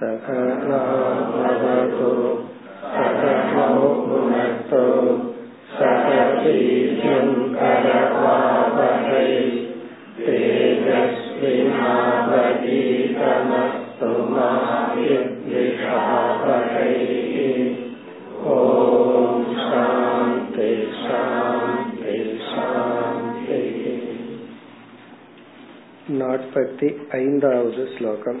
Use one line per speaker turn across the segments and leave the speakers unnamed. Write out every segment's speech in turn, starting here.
सकनाभवतु सकनौ भुनक्तु सह वीर्यं करवावहै तेजस्विनावधीतमस्तु मा विद्विषावहै ॐ शान्ति शान्ति शान्तिः नाट्पति ऐन्दावद् श्लोकम्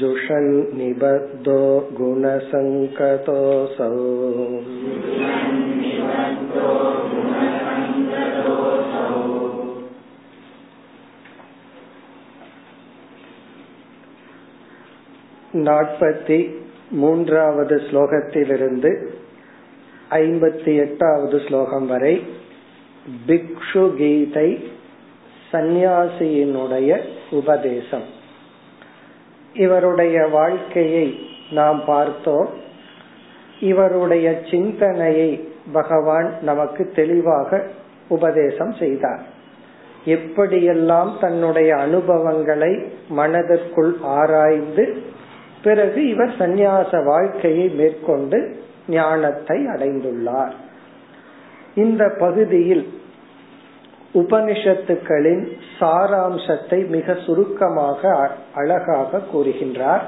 जुषन् निबद्धो गुणसङ्कतोऽसौ நாற்பத்தி மூன்றாவது ஸ்லோகத்திலிருந்து ஐம்பத்தி எட்டாவது ஸ்லோகம் வரை பிக்ஷு கீதை சந்நியாசியினுடைய உபதேசம் இவருடைய வாழ்க்கையை நாம் பார்த்தோம். இவருடைய சிந்தனையை பகவான் நமக்கு தெளிவாக உபதேசம் செய்தார். எப்படியெல்லாம் தன்னுடைய அனுபவங்களை மனதிற்குள் ஆராய்ந்து பிறகு இவர் சந்நியாச வாழ்க்கையை மேற்கொண்டு ஞானத்தை அடைந்துள்ளார். இந்த பகுதியில் உபனிஷத்துக்களின் சாராம்சத்தை மிக சுருக்கமாக அழகாக கூறுகின்றார்.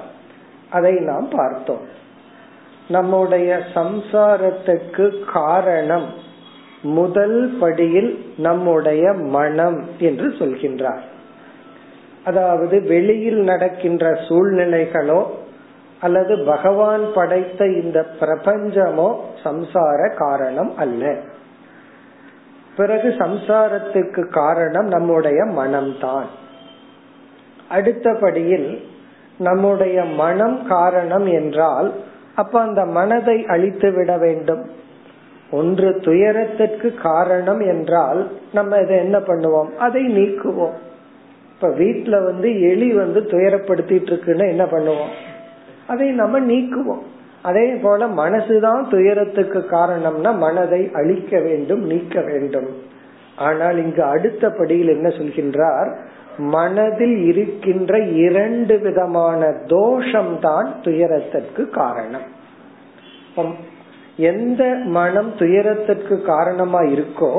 அதை நாம் பார்த்தோம். நம்முடைய சம்சாரத்துக்கு காரணம் முதல் படியில் நம்முடைய மனம் என்று சொல்கின்றார். அதாவது வெளியில் நடக்கின்ற சூழ்நிலைகளோ அல்லது பகவான் படைத்த இந்த பிரபஞ்சமோ சம்சார காரணம் அல்ல. பிறகு சம்சாரத்துக்கு காரணம் நம்முடைய மனம்தான். அடுத்தபடியில் நம்முடைய மனம் காரணம் என்றால் அப்ப அந்த மனதை அழித்து விட வேண்டும். ஒன்று துயரத்திற்கு காரணம் என்றால் நம்ம இதை என்ன பண்ணுவோம்? அதை நீக்குவோம். இப்ப வீட்டுல வந்து எலி வந்து துயரப்படுத்திட்டு இருக்குன்னு என்ன பண்ணுவோம்? அதை நம்ம நீக்குவோம். அதே போல மனசுதான் துயரத்துக்கு காரணம்னா மனதை அழிக்க வேண்டும் நீக்க வேண்டும். ஆனால் இங்கு அடுத்த படியில் என்ன சொல்கின்றார்? மனதில் இருக்கின்ற இரண்டு விதமான தோஷம்தான் துயரத்திற்கு காரணம். எந்த மனம் துயரத்திற்கு காரணமா இருக்கோ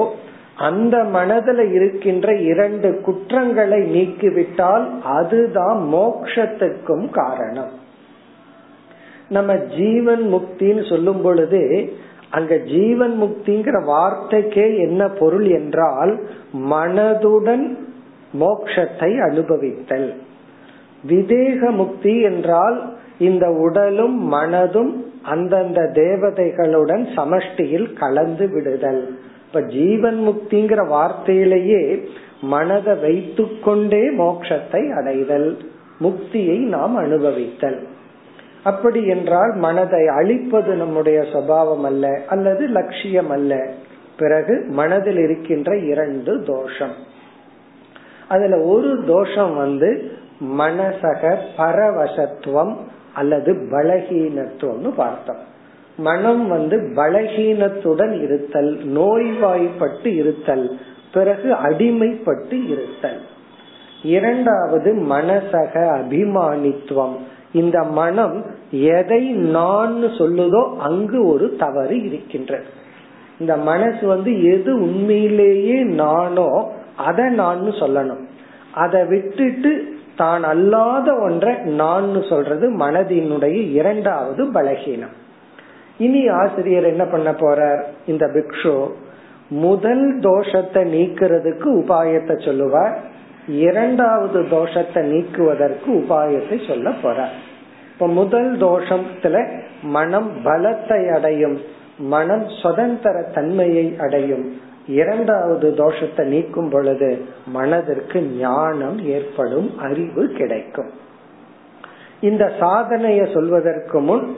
அந்த மனதில் இருக்கின்ற இரண்டு குற்றங்களை நீக்கிவிட்டால் அதுதான் மோக்ஷத்துக்கும் காரணம். நம்ம ஜீவன் முக்தின்னு சொல்லும் பொழுது அங்க ஜீவன் முக்திங்கிற வார்த்தைக்கே என்ன பொருள் என்றால் மனதுடன் மோக்ஷத்தை அனுபவித்தல். விதேக முக்தி என்றால் இந்த உடலும் மனதும் அந்தந்த தேவதைகளுடன் சமஷ்டியில் கலந்து விடுதல். இப்ப ஜீவன் முக்திங்கிற வார்த்தையிலேயே மனதை வைத்துக்கொண்டே மோட்சத்தை அடைதல் முக்தியை நாம் அனுபவித்தல். அப்படி என்றால் மனதை அழிப்பது நம்முடைய சபாவம் அல்ல அல்லது லட்சியம் அல்ல. பிறகு மனதில் இருக்கின்ற இரண்டு தோஷம். அதுல ஒரு தோஷம் வந்து மனசக பரவசத்துவம் அல்லது பலகீனத்துவம்னு பார்த்தோம். மனம் வந்து பலகீனத்துடன் இருத்தல் நோய்வாய்ப்பட்டு இருத்தல் பிறகு அடிமைப்பட்டு இருத்தல். இரண்டாவது மனசக அபிமானித்துவம். இந்த மனம் எதை நான் சொல்லுதோ அங்கு ஒரு தவறு இருக்கின்றது. இந்த மனசு வந்து எது உண்மையிலேயே நானோ அதை நான் சொல்லணும். அதை விட்டுட்டு தான் அல்லாத ஒன்றை நான் சொல்றது மனதினுடைய இரண்டாவது பலகீனம். இனி ஆசிரியர் என்ன பண்ண போறார்? இந்த பிக்ஷு முதல் தோஷத்தை நீக்கிறதுக்கு உபாயத்தை சொல்லுவார் இரண்டாவது தோஷத்தை நீக்குவதற்கு உபாயத்தை சொல்ல போறார். இப்ப முதல் தோஷத்துல மனம் பலத்தை அடையும். மனம் சுதந்திர தன்மையை அடையும். இரண்டாவது தோஷத்தை நீக்கும் பொழுது மனதிற்கு ஞானம் ஏற்படும் அறிவு கிடைக்கும். இந்த சாதனைய சொல்வதற்கு முன்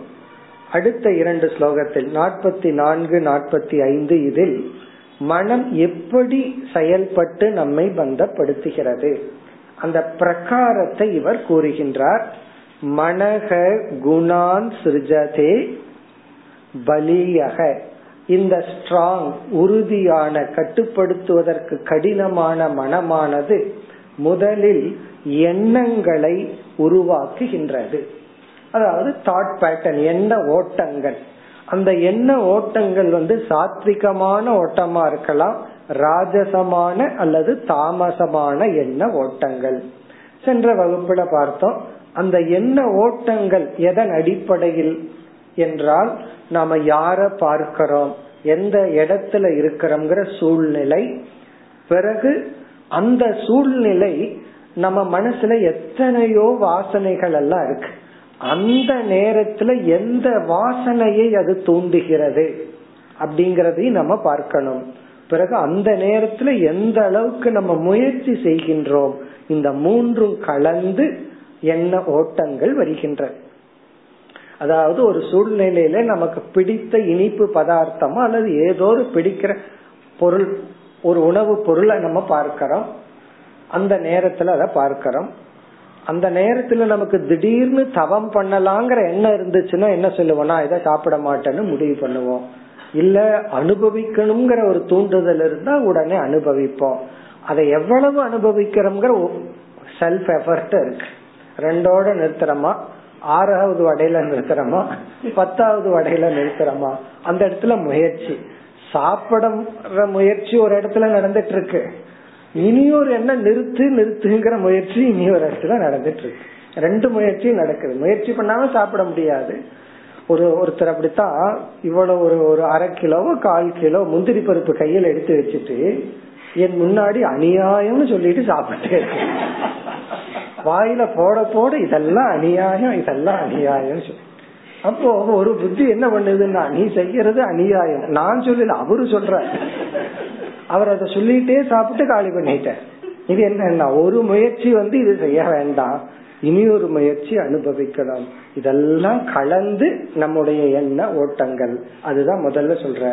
அடுத்த இரண்டு ஸ்லோகத்தில் நாற்பத்தி நான்கு நாற்பத்தி ஐந்து இதில் மனம் எப்படி செயல்பட்டு நம்மை பந்தப்படுத்துகிறது. அந்த பிரகாரத்தை இவர் கூறுகின்றார். மனக குணான் சிருஜதே பலியக. இந்த ஸ்ட்ராங் உறுதியான கட்டுப்படுத்துவதற்கு கடினமான மனமானது முதலில் எண்ணங்களை உருவாக்குகின்றது. அதாவது தாட் பேட்டர்ன் எண்ண ஓட்டங்கள். அந்த எண்ண ஓட்டங்கள் வந்து சாத்விகமான ஓட்டமா இருக்கலாம் ராஜசமான அல்லது தாமசமான எண்ண ஓட்டங்கள். சென்ற வகுப்புல பார்த்தோம் அந்த எண்ண ஓட்டங்கள் எதன் அடிப்படையில் என்றால் நாம யார பார்க்கிறோம் எந்த இடத்துல இருக்கிறோம்ங்கிற சூழ்நிலை. பிறகு அந்த சூழ்நிலை நம்ம மனசுல எத்தனையோ வாசனைகள் எல்லாம் இருக்கு. அந்த நேரத்துல எந்த வாசனையை அது தூண்டுகிறது அப்படிங்கறதையும் நம்ம பார்க்கணும். பிறகு அந்த நேரத்துல எந்த அளவுக்கு நம்ம முயற்சி செய்கின்றோம் இந்த மூன்றும் கலந்து எண்ண ஓட்டங்கள் வருகின்றன அதாவது ஒரு சூழ்நிலையில நமக்கு பிடித்த இனிப்பு பதார்த்தமோ அல்லது ஏதோ ஒரு பிடிக்கிற பொருள் ஒரு உணவு பொருளை நம்ம பார்க்கிறோம். அந்த நேரத்துல அதை பார்க்கிறோம். அந்த நேரத்துல நமக்கு திடீர்னு தவம் பண்ணலாங்கிற எண்ணம் இருந்துச்சுன்னா என்ன சொல்லுவோம்னா இதை சாப்பிட மாட்டேன்னு முடிவு பண்ணுவோம். இல்ல அனுபவிக்கணுங்கிற ஒரு தூண்டுதல் இருந்தா உடனே அனுபவிப்போம். அதை எவ்வளவு அனுபவிக்கிறோம்ங்கிற செல்ஃப் எஃபர்ட் இருக்கு. ரெண்டோட நிறுத்துறோமா? ஆறாவது வடையில நிறுத்துறோமா? பத்தாவது வடையில நிறுத்துறோமா? அந்த இடத்துல முயற்சி. சாப்பிடற முயற்சி ஒரு இடத்துல நடந்துட்டு இருக்கு இனியொரு என்ன நிறுத்து நிறுத்துங்கிற முயற்சி இனி ஒரு இடத்துல நடந்துட்டு இருக்கு ரெண்டு முயற்சியும் நடக்குது. முயற்சி பண்ணாம சாப்பிட முடியாது. ஒரு ஒருத்தர் அப்படித்தான் இவ்வளவு ஒரு ஒரு அரை கிலோவோ கால் கிலோ முந்திரி பருப்பு கையில் எடுத்து வச்சுட்டு என் முன்னாடி அநியாயம்னு சொல்லிட்டு சாப்பிட்டே இருக்கு வாயில போட போட இதெல்லாம் அநியாயம் இதெல்லாம் அநியாயம் அப்போ ஒரு புத்தி என்ன பண்ணுதுன்னா நீ செய்யறது அநியாயம். நான் சொல்லல அவரு சொல்ற அவர் அதை சொல்லிட்டே சாப்பிட்டு காலி பண்ணிட்டார். இது என்ன ஒரு முயற்சி வந்து இது செய்ய வேண்டாம். இனி ஒரு முயற்சி அனுபவிக்கலாம். இதெல்லாம் கலந்து நம்முடைய எண்ண ஓட்டங்கள். அதுதான் முதல்ல சொல்ற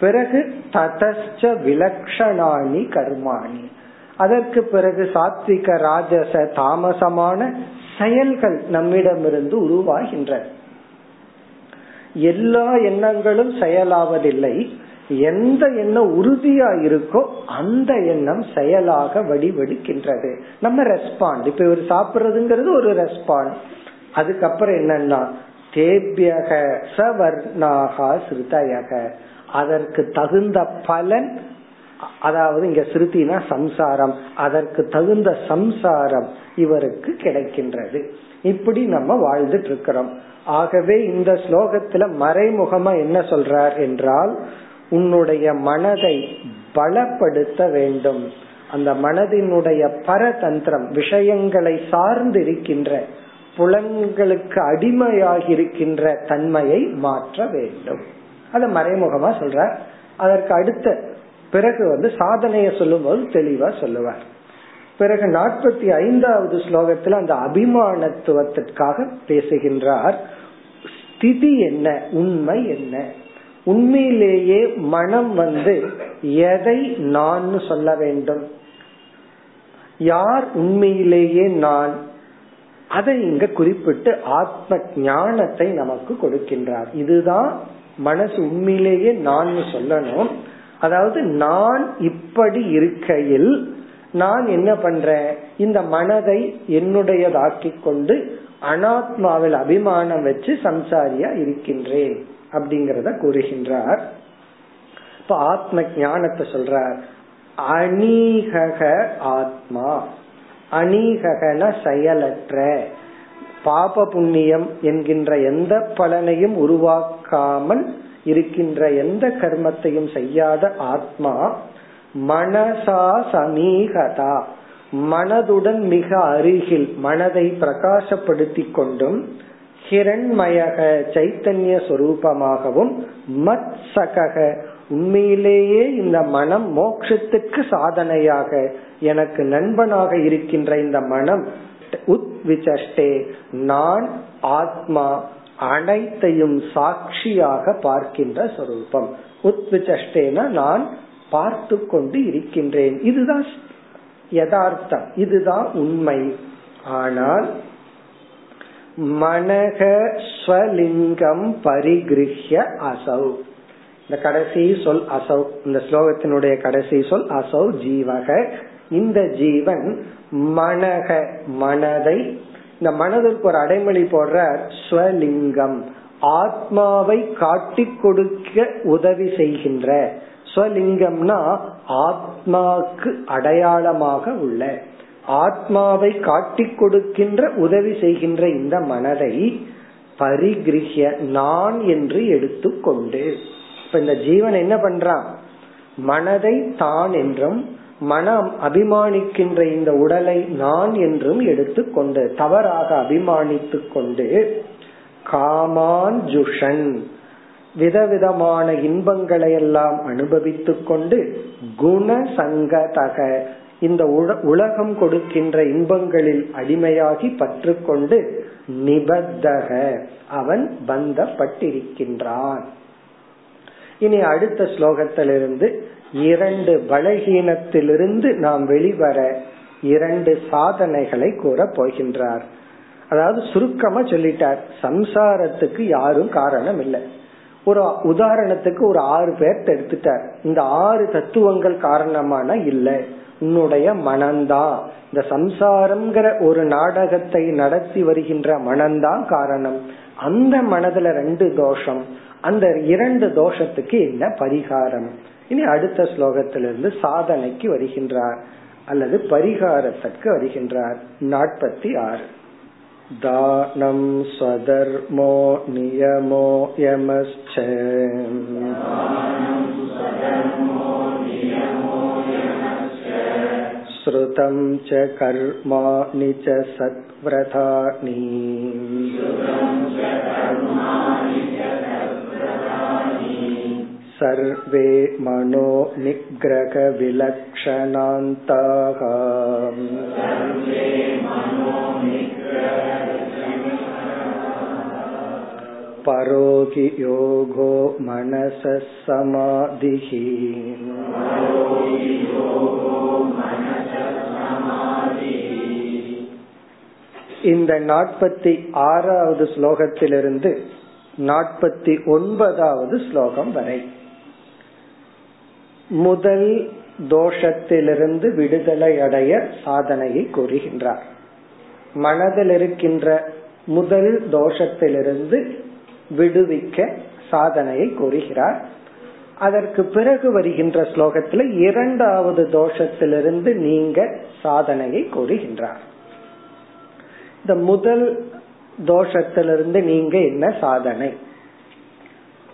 பிறகு ததச்ச விலக்ஷணாணி கர்மாணி. அதற்கு பிறகு சாத்விக ராஜச தாமசமான செயல்கள் நம்மிடமிருந்து உருவாகின்றன. எல்லா எண்ணங்களும் செயலாவதில்லை. எந்த எண்ணம் உறுதியா இருக்கோ அந்த எண்ணம் செயலாக வடிவெடுக்கின்றது நம்ம ரெஸ்பாண்ட் இப்ப இவர் சாப்பிடுறதுங்கிறது ஒரு ரெஸ்பாண்ட் அதுக்கப்புறம் என்னன்னா தேபியக சவர்ணாகா சிறுதயக அதற்கு தகுந்த பலன் அதாவது இங்க சிறுத்தினா சம்சாரம் அதற்கு தகுந்த சம்சாரம் இவருக்கு கிடைக்கின்றது. இப்படி நம்ம வாழ்ந்துட்டு இருக்கிறோம் ஆகவே இந்த ஸ்லோகத்துல மறைமுகமா என்ன சொல்றார் என்றால் உன்னுடைய மனதை பலப்படுத்த வேண்டும். அந்த மனதினுடைய பரதந்திரம் விஷயங்களை சார்ந்து இருக்கின்ற புலன்களுக்கு அடிமையாகி இருக்கின்ற தன்மையை மாற்ற வேண்டும். அத மறைமுகமா சொல்ற அதற்கு அடுத்த பிறகு வந்து சாதனையை சொல்லும் போது தெளிவா சொல்லுவார். பிறகு நாற்பத்தி ஐந்தாவது ஸ்லோகத்துல அந்த அபிமானத்துவத்திற்காக பேசுகின்றார். ஸ்திதி என்ன? உண்மை என்ன? உண்மையிலேயே மனம் வந்து எதை நான் சொல்ல வேண்டும்? யார் உண்மையிலேயே நான்? அதை இங்க குறிப்பிட்டு ஆத்ம ஞானத்தை நமக்கு கொடுக்கின்றார். இதுதான் மனசு உண்மையிலேயே நான் சொல்லணும். அதாவது நான் இப்படி இருக்கையில் நான் என்ன பண்றேன்? இந்த மனதை என்னுடையதாக்கி கொண்டு அனாத்மாவில் அபிமானம் வச்சு சம்சாரியா இருக்கின்றேன் அப்படிங்கறத கூறுகின்றார். இப்ப ஆத்ம ஞானத்தை சொல்றார். அநீகக ஆத்மா. அநீகன செயலற்ற. பாப புண்ணியம் என்கின்ற எந்த பலனையும் உருவாக்காமல் இருக்கின்ற எந்த கர்மத்தையும் செய்யாத ஆத்மா மனசா சமீகதா. மனதுடன் மிக அருகில் மனதை பிரகாசப்படுத்தி கொண்டும் ஹிரண்மயக சைத்தன்ய சொரூபமாகவும் மத் சகக. உண்மையிலேயே இந்த மனம் மோட்சத்துக்கு சாதனையாக எனக்கு நண்பனாக இருக்கின்ற இந்த மனம் உத்விச்சஷ்டே நான் ஆத்மா. அனைத்தையும் சாட்சியாக பார்க்கின்ற சொரூபம். உத்விச்சஷ்டேனா நான் பார்த்து கொண்டு இருக்கின்றேன். இதுதான் யதார்த்தம். இதுதான் உண்மை. ஆனால் மனக ஸ்வலிங்கம் பரிகிருஹ்ய அசௌ. இந்த கடைசி சொல் அசௌ. இந்த ஸ்லோகத்தினுடைய கடைசி சொல் அசௌ ஜீவக. இந்த ஜீவன் மனக மனதை இந்த மனதிற்கு ஒரு அடைமொழி போடுற ஸ்வலிங்கம் ஆத்மாவை காட்டி கொடுக்க உதவி செய்கின்ற. ஸ்வலிங்கம்னா ஆத்மாக்கு அடையாளமாக உள்ள. ஆத்மாவை காட்டி கொடுக்கின்ற உதவி செய்கின்ற இந்த மனதை பரிகிரிய நான் என்று எடுத்துக்கொண்டு இப்ப இந்த ஜீவன் என்ன பண்றான்? மனதை தான் என்றும் மனம் அபிமானிக்கின்ற இந்த உடலை நான் என்றும் எடுத்துக்கொண்டு தவறாக அபிமானித்துக் கொண்டு காமான் ஜுஷன் விதவிதமான இன்பங்களை எல்லாம் அனுபவித்துக் கொண்டு குண சங்கதக இந்த உலகம் கொடுக்கின்ற இன்பங்களில் அடிமையாகி பற்றுக்கொண்டு நிபத்தக அவன் பந்தப்பட்டிருக்கின்றான். இனி அடுத்த ஸ்லோகத்திலிருந்து இரண்டு பலகீனத்திலிருந்து நாம் வெளிவர இரண்டு சாதனைகளை கூற போகின்றார். அதாவது சுருக்கமா சொல்லிட்டார் சம்சாரத்துக்கு யாரும் காரணம் இல்லை. ஒரு உதாரணத்துக்கு ஒரு ஆறு பேர்த்த எடுத்துட்டார். இந்த ஆறு தத்துவங்கள் காரணமான இல்ல. உன்னுடைய மனம்தான் இந்த சம்சாரம்ங்கிற ஒரு நாடகத்தை நடத்தி வருகின்ற மனம்தான் காரணம். அந்த மனதுல ரெண்டு தோஷம். அந்த இரண்டு தோஷத்துக்கு என்ன பரிகாரம் இனி அடுத்த ஸ்லோகத்திலிருந்து சாதனைக்கு வருகின்றார் அல்லது பரிகாரத்திற்கு வருகின்றார் நாற்பத்தி ஆறு दानं स्वधर्मो नियमो यमश्च श्रुतं च कर्माणि च सत्व्रतानि सर्वे मनो निग्रहविलक्षणान्ताः परोहि योगो मनसः समाधिः இந்த நாற்பத்தி ஆறாவது ஸ்லோகத்திலிருந்து நாற்பத்தி ஒன்பதாவது ஸ்லோகம் வரை முதல் தோஷத்திலிருந்து விடுதலை அடைய சாதனையை கூறுகின்றார். மனதில் இருக்கின்ற முதல் தோஷத்திலிருந்து விடுவிக்க சாதனையை கூறுகிறார். அதற்கு பிறகு வருகின்ற ஸ்லோகத்தில் இரண்டாவது தோஷத்திலிருந்து நீங்க சாதனையை கூறுகின்றார். இந்த முதல் தோஷத்திலிருந்து நீங்க என்ன சாதனை?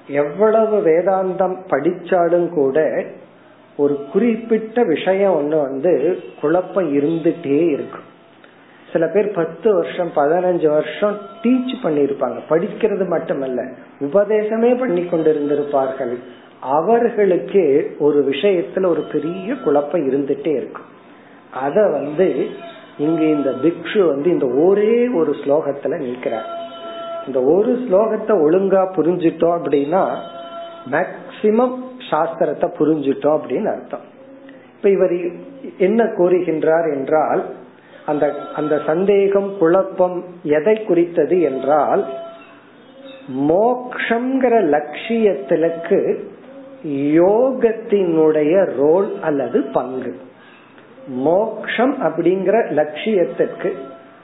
எவ்வளவு வேதாந்தம் படிச்சாலும் கூட ஒரு குறிப்பிட்ட விஷயம் ஒண்ணு வந்து குழப்பம் இருந்துட்டே இருக்கும் சில பேர் பத்து வருஷம் பதினஞ்சு வருஷம் டீச் பண்ணிருப்பாங்க படிக்கிறது மட்டுமல்ல உபதேசமே பண்ணி கொண்டிருந்திருப்பார்கள். அவர்களுக்கு ஒரு விஷயத்துல ஒரு பெரிய குழப்பம் இருந்துட்டே இருக்கும் அத வந்து இங்க இந்த பிக்ஷு வந்து இந்த ஒரே ஒரு ஸ்லோகத்துல நிற்கிறார். இந்த ஒரு ஸ்லோகத்தை ஒழுங்கா புரிஞ்சிட்டோம் அப்படின்னா மேக்சிமம் சாஸ்திரத்தை புரிஞ்சிட்டோம் அப்படின்னு அர்த்தம். இப்ப இவர் என்ன கூறுகின்றார் என்றால் அந்த அந்த சந்தேகம் குழப்பம் எதை குறித்தது என்றால் மோக்ஷங்கிற லட்சியத்திலுக்கு யோகத்தினுடைய ரோல் அல்லது பங்கு. மோக்ஷம் அப்படிங்கிற லட்சியத்திற்கு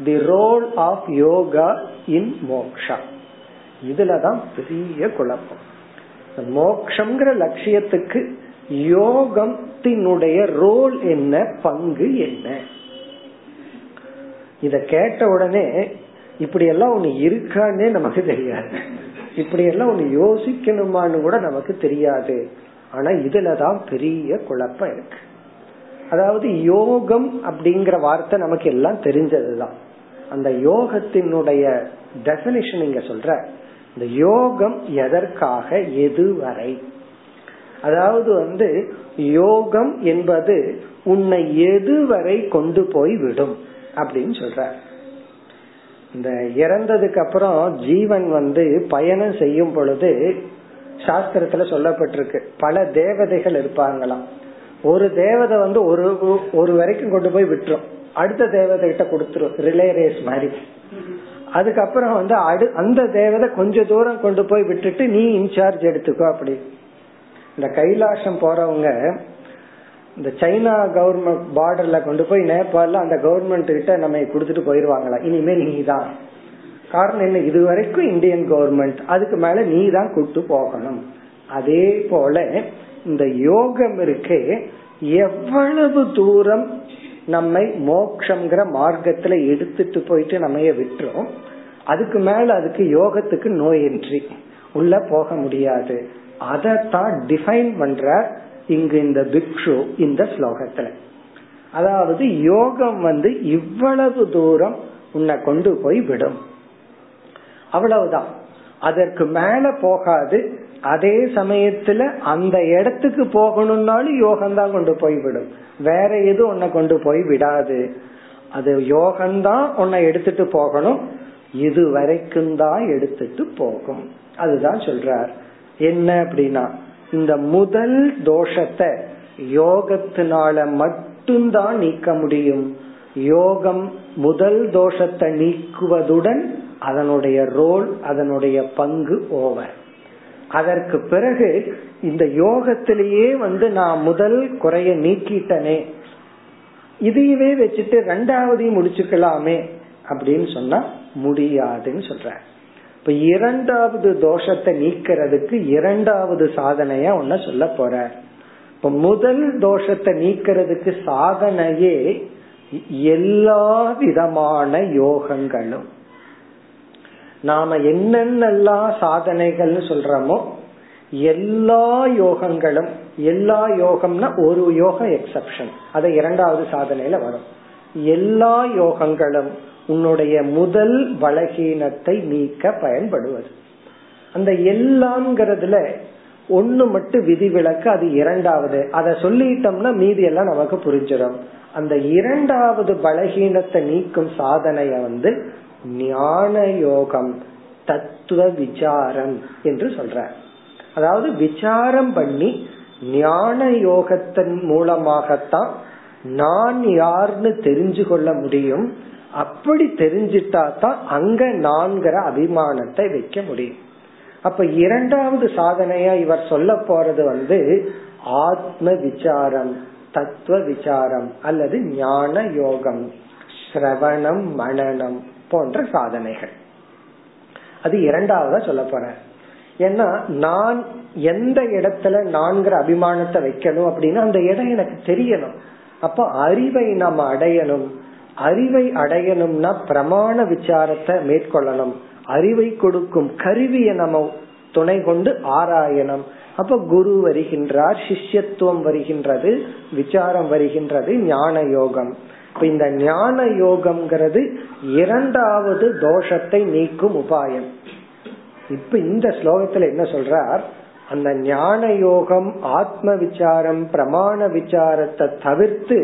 the role of yoga in moksha இதுலதான் பெரிய குழப்பம். மோக்ஷங்கிற லட்சியத்துக்கு யோகத்தினுடைய ரோல் என்ன பங்கு என்ன? இத கேட்ட உடனே இப்படி எல்லாம் ஒண்ணு இருக்கான்னே நமக்கு தெரியாது. இப்படி எல்லாம் ஒண்ணு யோசிக்கணுமான்னு கூட நமக்கு தெரியாது. ஆனா இதுலதான் பெரிய குழப்பம் இருக்கு. அதாவது யோகம் அப்படிங்கிற வார்த்தை நமக்கு எல்லாம் தெரிஞ்சதுதான். அந்த யோகத்தினுடைய டெபினிஷன் இங்க சொல்ற. இந்த யோகம் எதற்காக எதுவரை அதாவது வந்து யோகம் என்பது உன்னை எதுவரை கொண்டு போய் விடும் அப்படின்னு சொல்ற இந்த இறந்ததுக்கு அப்புறம் ஜீவன் வந்து பயணம் செய்யும் பொழுது சாஸ்திரத்துல சொல்லப்பட்டிருக்கு. பல தேவதைகள் இருப்பாங்களாம். ஒரு தேவதை வந்து ஒரு ஒரு வரைக்கும் கொண்டு போய் விட்டுரும். அடுத்த தேவதை கிட்ட கொடுத்துரும். ரிலே ரேஸ் மாதிரி. அதுக்கப்புறம் வந்து அடு அந்த தேவதை கொஞ்ச தூரம் கொண்டு போய் விட்டுட்டு நீ இன்சார்ஜ் எடுத்துக்கோ அப்படி. இந்த கைலாசம் போறவங்க இந்த சைனா கவர்மெண்ட் பார்டர்ல கொண்டு போய் நேபாளில் அந்த கவர்மெண்ட் கிட்ட நம்ம கொடுத்துட்டு போயிருவாங்களா? இனிமேல் நீ தான் காரணம் என்ன? இது வரைக்கும் இந்தியன் கவர்மெண்ட் அதுக்கு மேல நீ தான் கூட்டு போகணும். அதே போல இந்த யோகம் இருக்கே எவ்வளவு தூரம் நம்மை மோக்ஷங்கிற மார்க்கத்துல எடுத்துட்டு போயிட்டு நம்ம விட்டுறோம்? அதுக்கு மேல அதுக்கு யோகத்துக்கு நோயின்றி உள்ள போக முடியாது. அதைத்தான் டிஃபைன் பண்ற இங்கு இந்த பிக்ஷு இந்த ஸ்லோகத்துல. அதாவது யோகம் வந்து இவ்வளவு தூரம் உன்னை கொண்டு போய் விடும். அவ்வளவுதான். அதற்கு மேல போகாது. அதே சமயத்துல அந்த இடத்துக்கு போகணும்னாலும் யோகம்தான் கொண்டு போய் விடும் வேற எதுவும் உன்னை கொண்டு போய் விடாது. அது யோகம்தான் உன்னை எடுத்துட்டு போகணும். இது வரைக்கும் தான் எடுத்துட்டு போகும். அதுதான் சொல்றார். என்ன அப்படின்னா இந்த முதல் தோஷத்தை யோகத்தினால மட்டும்தான் நீக்க முடியும். யோகம் முதல் தோஷத்தை நீக்குவதுடன் அதனுடைய ரோல் அதனுடைய பங்கு ஓவர். அதற்கு பிறகு இந்த யோகத்திலேயே வந்து நான் முதல் குறைய நீக்கிட்டனே. இதையவே வச்சுட்டு ரெண்டாவதையும் முடிச்சுக்கலாமே அப்படின்னு சொன்னா முடியாதுன்னு சொல்ற. இப்ப இரண்டாவது தோஷத்தை நீக்கிறதுக்கு இரண்டாவது சாதனையா ஒன்ன சொல்ல போற. இப்ப முதல் தோஷத்தை நீக்கிறதுக்கு சாதனையே எல்லா விதமான யோகங்களும். நாம என்னென்னலாம் சாதனைகள்னு சொல்றோமோ எல்லா யோகங்களும் எல்லா யோகம்னா ஒரு யோகம் எக்ஸப்ஷன் அது இரண்டாவது சாதனையில வரும். எல்லா யோகங்களும் உன்னுடைய முதல் பலகீனத்தை நீக்க பயன்படுவது. அந்த எல்லாம்ங்கிறதுல ஒன்னு மட்டும் விதிவிலக்கு அது இரண்டாவது. அதை சொல்லிட்டோம்னா மீதி எல்லாம் நமக்கு புரிஞ்சிடும். அந்த இரண்டாவது பலகீனத்தை நீக்கும் சாதனைய வந்து ஞான யோகம் தத்துவ விசாரம் என்று சொல்ற அதாவது விசாரம் பண்ணி ஞான யோகத்தின் மூலமாகத்தான் நான் யார்னு தெரிஞ்சு கொள்ள முடியும். அப்படி தெரிஞ்சிட்டா தான் அங்க நான்கிற அபிமானத்தை வைக்க முடியும். அப்ப இரண்டாவது சாதனையா இவர் சொல்ல போறது வந்து ஆத்ம விசாரம் தத்துவ விசாரம் அல்லது ஞான யோகம் சிரவணம் மனநம் போன்ற சாதனைகள். அது இரண்டாவதா சொல்ல போற. ஏன்னா நான் எந்த இடத்துல நான்கிற அபிமானத்தை வைக்கணும் அப்படின்னா அந்த இடம் எனக்கு தெரியணும். அப்ப அறிவை நம்ம அடையணும். அறிவை அடையணும்னா பிரமாண விசாரத்தை மேற்கொள்ளணும். அறிவை கொடுக்கும் கருவியை நம்ம துணை கொண்டு ஆராயணும். அப்ப குரு வருகின்றார் சிஷ்யத்துவம் வருகின்றது விசாரம் வருகின்றது ஞான யோகம். இப்ப இந்த ஞான யோகம்ங்கிறது இரண்டாவது தோஷத்தை நீக்கும் உபாயம். இப்ப இந்த ஸ்லோகத்துல என்ன சொல்றார்? அந்த ஞான யோகம் ஆத்ம விசாரம் பிரமாண விசாரத்தை தவிர்த்து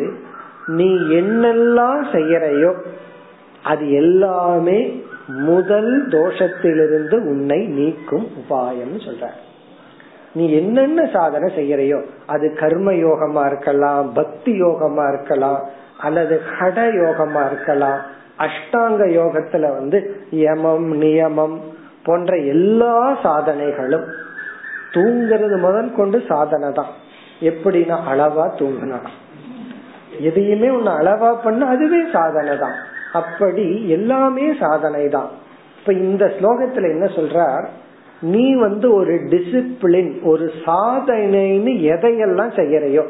நீ என்னெல்லாம் செய்யறையோ அது எல்லாமே முதல் தோஷத்திலிருந்து உன்னை நீக்கும் உபாயம் சொல்ற நீ என்னென்ன சாதனை செய்யறையோ அது கர்ம யோகமா இருக்கலாம் பக்தி யோகமா இருக்கலாம் அல்லது ஹட யோகமா இருக்கலாம் அஷ்டாங்க யோகத்துல வந்து யமம் நியமம் போன்ற எல்லா சாதனைகளும் தூங்குறது முதல் கொண்டு சாதனை தான். எப்படின்னா அளவா தூங்கினா. எதையுமே ஒன்னு அளவா பண்ண அதுவே சாதனை தான். அப்படி எல்லாமே சாதனை தான். இப்ப இந்த ஸ்லோகத்துல என்ன சொல்றார்? நீ வந்து ஒரு டிசிப்ளின் ஒரு சாதனைன்னு எதையெல்லாம் செய்யறையோ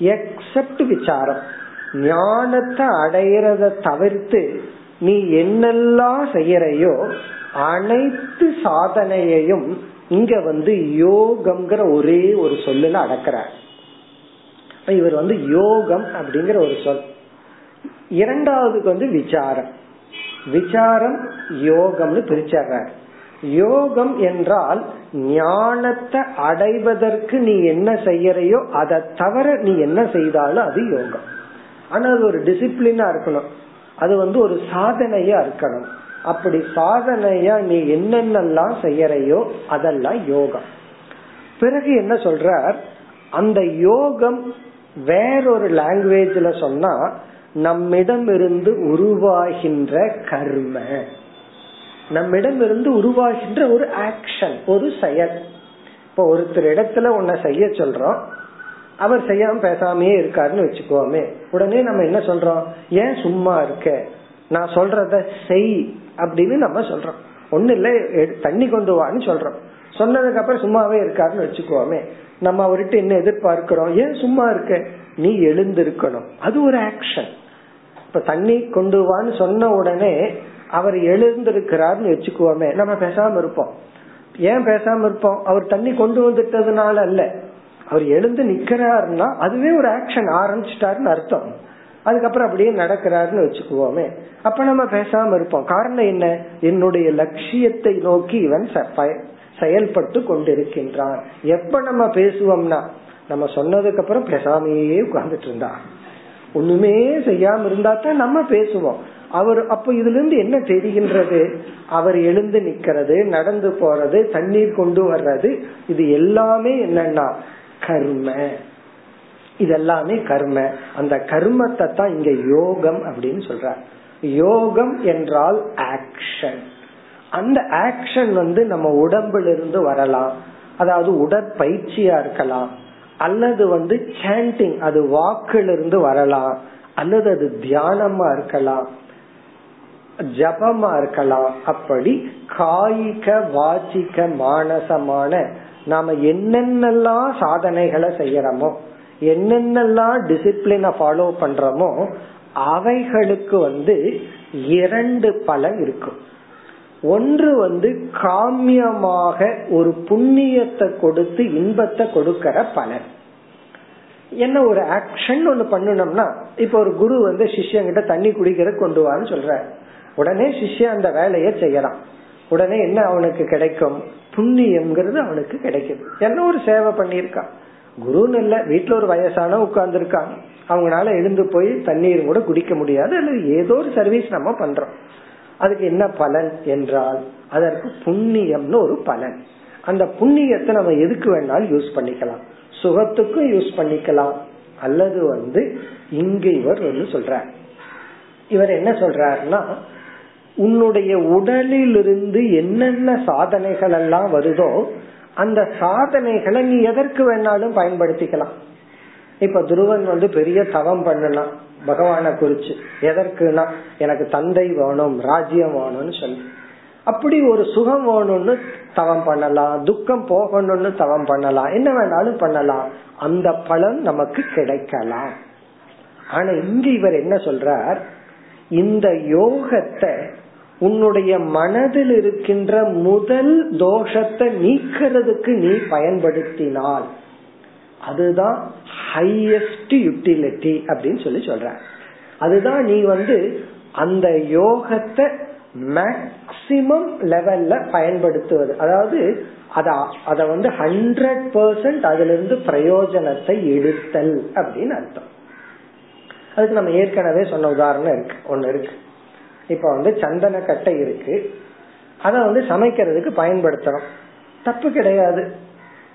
எக்ஸப்ட் விசாரம். ஞானத்தை அடையறத தவிர்த்து நீ என்னெல்லாம் செய்யறையோ அனைத்து சாதனையையும் இங்க வந்து யோகம்ங்கிற ஒரே ஒரு சொல்லுல அடக்கிறார். இவர் வந்து யோகம் அப்படிங்கிற ஒரு சொல். இரண்டாவதுக்கு வந்து விசாரம். விசாரம் யோகம்னு பிரிச்சர்றார். யோகம் என்றால் ஞானத்தை அடைவதற்கு நீ என்ன செய்யறையோ அதை தவிர நீ என்ன செய்தாலும் அது யோகம். ஆனா அது ஒரு டிசிப்ளினா இருக்கணும். அது வந்து ஒரு சாதனையா இருக்கணும். அப்படி சாதனையா நீ என்னென்னலாம் செய்யறையோ அதெல்லாம் யோகம். பிறகு என்ன சொல்ற அந்த யோகம் வேறொரு லாங்குவேஜ்ல சொன்னா நம்மிடம் இருந்து உருவாகின்ற கர்ம. நம்மிடம் இருந்து உருவாகின்ற ஒரு ஆக்ஷன் ஒரு செயல். இப்ப ஒருத்தர் இடத்துல உன்னை செய்ய சொல்றோம். அவர் செய்யாம பேசாமயே இருக்காருன்னு வச்சுக்கோமே. உடனே நம்ம என்ன சொல்றோம்? ஏன் சும்மா இருக்க? நான் சொல்றத செய் அப்படின்னு நம்ம சொல்றோம். ஒண்ணு இல்ல தண்ணி கொண்டு வான்னு சொல்றோம். சொன்னதுக்கு அப்புறம் சும்மாவே இருக்காருன்னு வச்சுக்கோமே. நம்ம அவர்கிட்ட என்ன எதிர்பார்க்கிறோம்? ஏன் சும்மா இருக்க? நீ எழுந்திருக்கணும். அது ஒரு ஆக்ஷன் இப்ப தண்ணி கொண்டு வான்னு சொன்ன உடனே அவர் எழுந்திருக்கிறார்னு வச்சுக்குவோமே நம்ம பேசாம இருப்போம். ஏன் பேசாம இருப்போம்? அவர் தண்ணி கொண்டு வந்துட்டதுனால அல்ல. அவர் எழுந்து நிக்கிறாருன்னா அதுவே ஒரு ஆக்ஷன் ஆரம்பிச்சிட்டாருன்னு அர்த்தம். அதுக்கப்புறம் அப்படியே நடக்கிறாருன்னு வச்சுக்குவோமே. அப்ப நம்ம பேசாம இருப்போம். காரணம் என்ன? என்னுடைய லட்சியத்தை நோக்கி இவன் செயல்பட்டு கொண்டிருக்கின்றான். எப்ப நம்ம பேசுவோம்னா நம்ம சொன்னதுக்கு அப்புறம் பேசாமையே உட்கார்ந்துட்டு இருந்தா ஒண்ணுமே செய்யாம இருந்தா தான் நம்ம பேசுவோம். அவர் அப்ப இதுல இருந்து என்ன தெரிகின்றது? அவர் எழுந்து நிக்கிறது நடந்து போறது தண்ணீர் கொண்டு வர்றது இது எல்லாமே என்னன்னா கர்ம. இதெல்லாமே கர்ம. அந்த கர்மத்தை தான் இங்க யோகம் அப்படின்னு சொல்ற யோகம் என்றால் ஆக்ஷன் அந்த ஆக்ஷன் வந்து நம்ம உடம்புல இருந்து வரலாம். அதாவது உடற்பயிற்சியா இருக்கலாம். அல்லது வந்து சாண்டிங் அது வாக்கிலிருந்து வரலாம். அல்லது அது தியானமா இருக்கலாம். ஜபமா இருக்கலாம். அப்படி காய்க வாச்சிக்க மானசமான நாம என்னென்னலாம் சாதனைகளை செய்யறோமோ என்னென்னலாம் டிசிப்ளின ஃபாலோ பண்றோமோ அவைகளுக்கு வந்து இரண்டு பலன் இருக்கும். ஒன்று வந்து காமியமாக ஒரு புண்ணியத்தை கொடுத்து இன்பத்தை கொடுக்கற பலன். என்ன ஒரு ஆக்ஷன் ஒண்ணு பண்ணணும்னா இப்ப ஒரு குரு வந்து சிஷ்யங்கிட்ட தண்ணி குடிக்கிற கொண்டு வான்னு சொல்ற உடனே சிஷ்யம் அந்த வேலையை செய்யறான். உடனே என்ன அவனுக்கு கிடைக்கும்? புண்ணியம்ங்கிறது அவனுக்கு கிடைக்குது. என்ன ஒரு சேவை பண்ணியிருக்கான். குருன்னு இல்ல வீட்டுல ஒரு வயசான உட்கார்ந்து இருக்காங்க அவங்களால எழுந்து போய் தண்ணீர் கூட குடிக்க முடியாது. அல்லது ஏதோ ஒரு சர்வீஸ் நம்ம பண்றோம். அதுக்கு என்ன பலன் என்றால் அதற்கு புண்ணியம்னு ஒரு பலன். அந்த புண்ணியத்தை நம்ம எதுக்கு வேணாலும் யூஸ் பண்ணிக்கலாம். சுகத்துக்கும் யூஸ் பண்ணிக்கலாம். அல்லது வந்து இங்க இவர் வந்து சொல்றார். இவர் என்ன சொல்றாருன்னா உன்னுடைய உடலிலிருந்து என்னென்ன சாதனைகள் எல்லாம் வருதோ அந்த சாதனைகளை நீ எதற்கு வேணாலும் பயன்படுத்திக்கலாம். இப்ப துருவன் வந்து பெரிய தவம் பண்ணலாம் பகவான குறிச்சு. எதற்குனா எனக்கு தந்தை வேணும் ராஜ்யம் வேணும்னு சொல்லி. அப்படி ஒரு சுகம் வேணும்னு தவம் பண்ணலாம் துக்கம் போகணும்னு தவம் பண்ணலாம் என்ன வேணாலும் பண்ணலாம். அந்த பலன் நமக்கு கிடைக்கலாம். ஆனா இங்க இவர் என்ன சொல்றார்? இந்த யோகத்தை உன்னுடைய மனதில் இருக்கின்ற முதல் தோஷத்தை நீக்கிறதுக்கு நீ பயன்படுத்தினால் அதுதான் ஹையஸ்ட் யுட்டிலிட்டி அப்படின்னு சொல்லி சொல்ற அதுதான் நீ வந்து அந்த யோகத்தை மேக்சிமம் லெவல்ல பயன்படுத்துவது. அதாவது அத வந்து ஹண்ட்ரட் பர்சன்ட் அதுல இருந்து பிரயோஜனத்தை எடுத்தல் அப்படின்னு அர்த்தம். அதுக்கு நம்ம ஏற்கனவே சொன்ன உதாரணம் இருக்கு ஒன்னு இருக்கு. இப்ப வந்து சந்தன கட்டை இருக்கு. அத வந்து சமைக்கிறதுக்கு பயன்படுத்துறோம் தப்பு கிடையாது.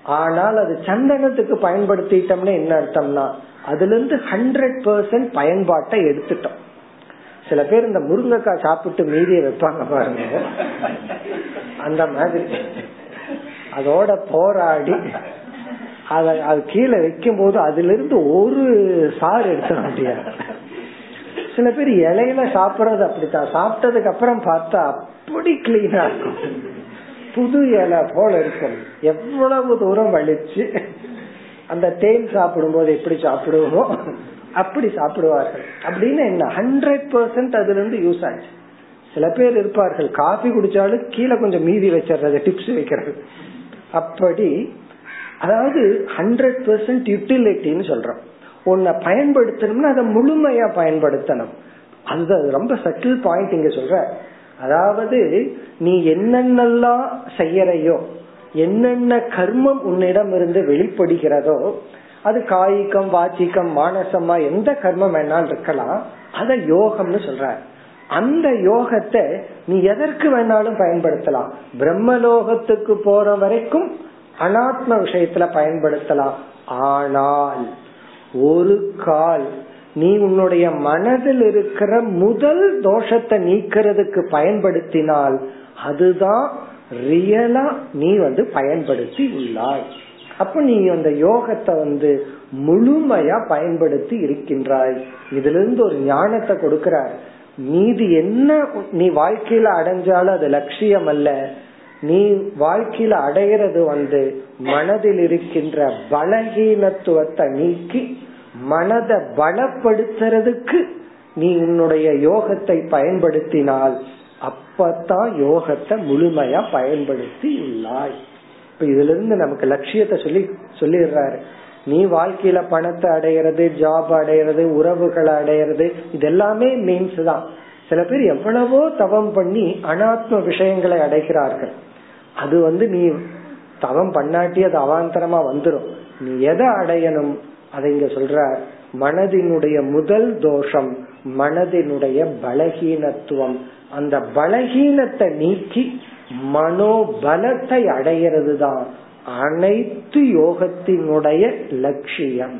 ஆனால் அது சந்தனத்துக்கு பயன்படுத்திட்டோம்னா என்ன அர்த்தம்னா அதுல இருந்து ஹண்ட்ரட் பர்சன்ட் பயன்பாட்டை எடுத்துட்டோம். சில பேர் இந்த முருங்கைக்காய் சாப்பிட்டு மீதியை வைப்பாங்க பாருங்க. அந்த மாதிரி. அதோட போராடி அத அது கீழே வைக்கும் போது அதுல இருந்து ஒரு சாறு எடுத்துட முடியாது. சில பேர் இலையில சாப்பிடறது அப்படித்தான். சாப்பிட்டதுக்கு அப்புறம் பார்த்தா அப்படி கிளீனா இருக்கும். புது இலை போல இருக்கும் எவ்வளவு தூரம் வலிச்சு. அந்த தேன் சாப்பிடும் போது எப்படி சாப்பிடுவோமோ அப்படி சாப்பிடுவார்கள். அப்படின்னு என்ன? ஹண்ட்ரட் பர்சன்ட் அதுல இருந்து யூஸ் ஆச்சு. சில பேர் இருப்பார்கள். காஃபி குடிச்சாலும் கீழே கொஞ்சம் மீதி வச்சிடுறது டிப்ஸ் வைக்கிறது. அப்படி அதாவது ஹண்ட்ரட் பர்சன்ட் யூட்டிலிட்டின்னு சொல்றோம். உன்னை பயன்படுத்தணும்னா அதை முழுமையா பயன்படுத்தணும். அதுதான் ரொம்ப சட்டில் பாயிண்ட் இங்க சொல்ற. அதாவது நீ என்னென்னலாம் செய்யறையோ என்னென்ன கர்மம் உன்னிடம் இருந்து வெளிப்படுகிறதோ அது காய்கம் வாச்சிக்கம் மானசமா எந்த கர்மம் வேணாலும் இருக்கலாம். அத யோகம்னு சொல்ற. அந்த யோகத்தை நீ எதற்கு வேணாலும் பயன்படுத்தலாம். பிரம்மலோகத்துக்கு போற வரைக்கும் அனாத்ம விஷயத்துல பயன்படுத்தலாம். ஆனால் ஒரு கால். நீ உன்னுடைய மனதில் இருக்கிற முதல் தோஷத்தை நீக்கிறதுக்கு பயன்படுத்தினால் அதுதான் ரியலா நீ வந்து பயன்படுத்தி உள்ளாய். அப்ப நீ அந்த யோகத்தை வந்து முழுமையா பயன்படுத்தி இருக்கின்றாய். இதுல இருந்து ஒரு ஞானத்தை கொடுக்கிறார். மீதி என்ன நீ வாழ்க்கையில அடைஞ்சாலும் அது லட்சியம் அல்ல நீ வாழ்க்கையில அடையிறது வந்து மனதில் இருக்கின்ற பலகீனத்துவத்தை நீக்கி மனதை பலப்படுத்துறதுக்கு நீ உன்னுடைய யோகத்தை பயன்படுத்தினால் அப்பதான் யோகத்தை முழுமையா பயன்படுத்தி உள்ளாய். இப்ப இதுல இருந்து நமக்கு லட்சியத்தை சொல்லி சொல்லிடுறாரு. நீ வாழ்க்கையில பணத்தை அடையிறது ஜாப் அடையிறது உறவுகளை அடையிறது இதெல்லாமே மீன்ஸ் தான். சில பேர் எவ்வளவோ தவம் பண்ணி அனாத்ம விஷயங்களை அடைகிறார்கள். அது வந்து நீ தவம் பண்ணாட்டி அது அவாந்தரமா வந்துடும் நீ எதை அடையணும்? அதை இங்க சொல்ற மனதினுடைய முதல் தோஷம் மனதினுடைய பலகீனத்துவம். அந்த பலகீனத்தை நீக்கி மனோபலத்தை அடையிறது தான் அனைத்து யோகத்தினுடைய லட்சியம்.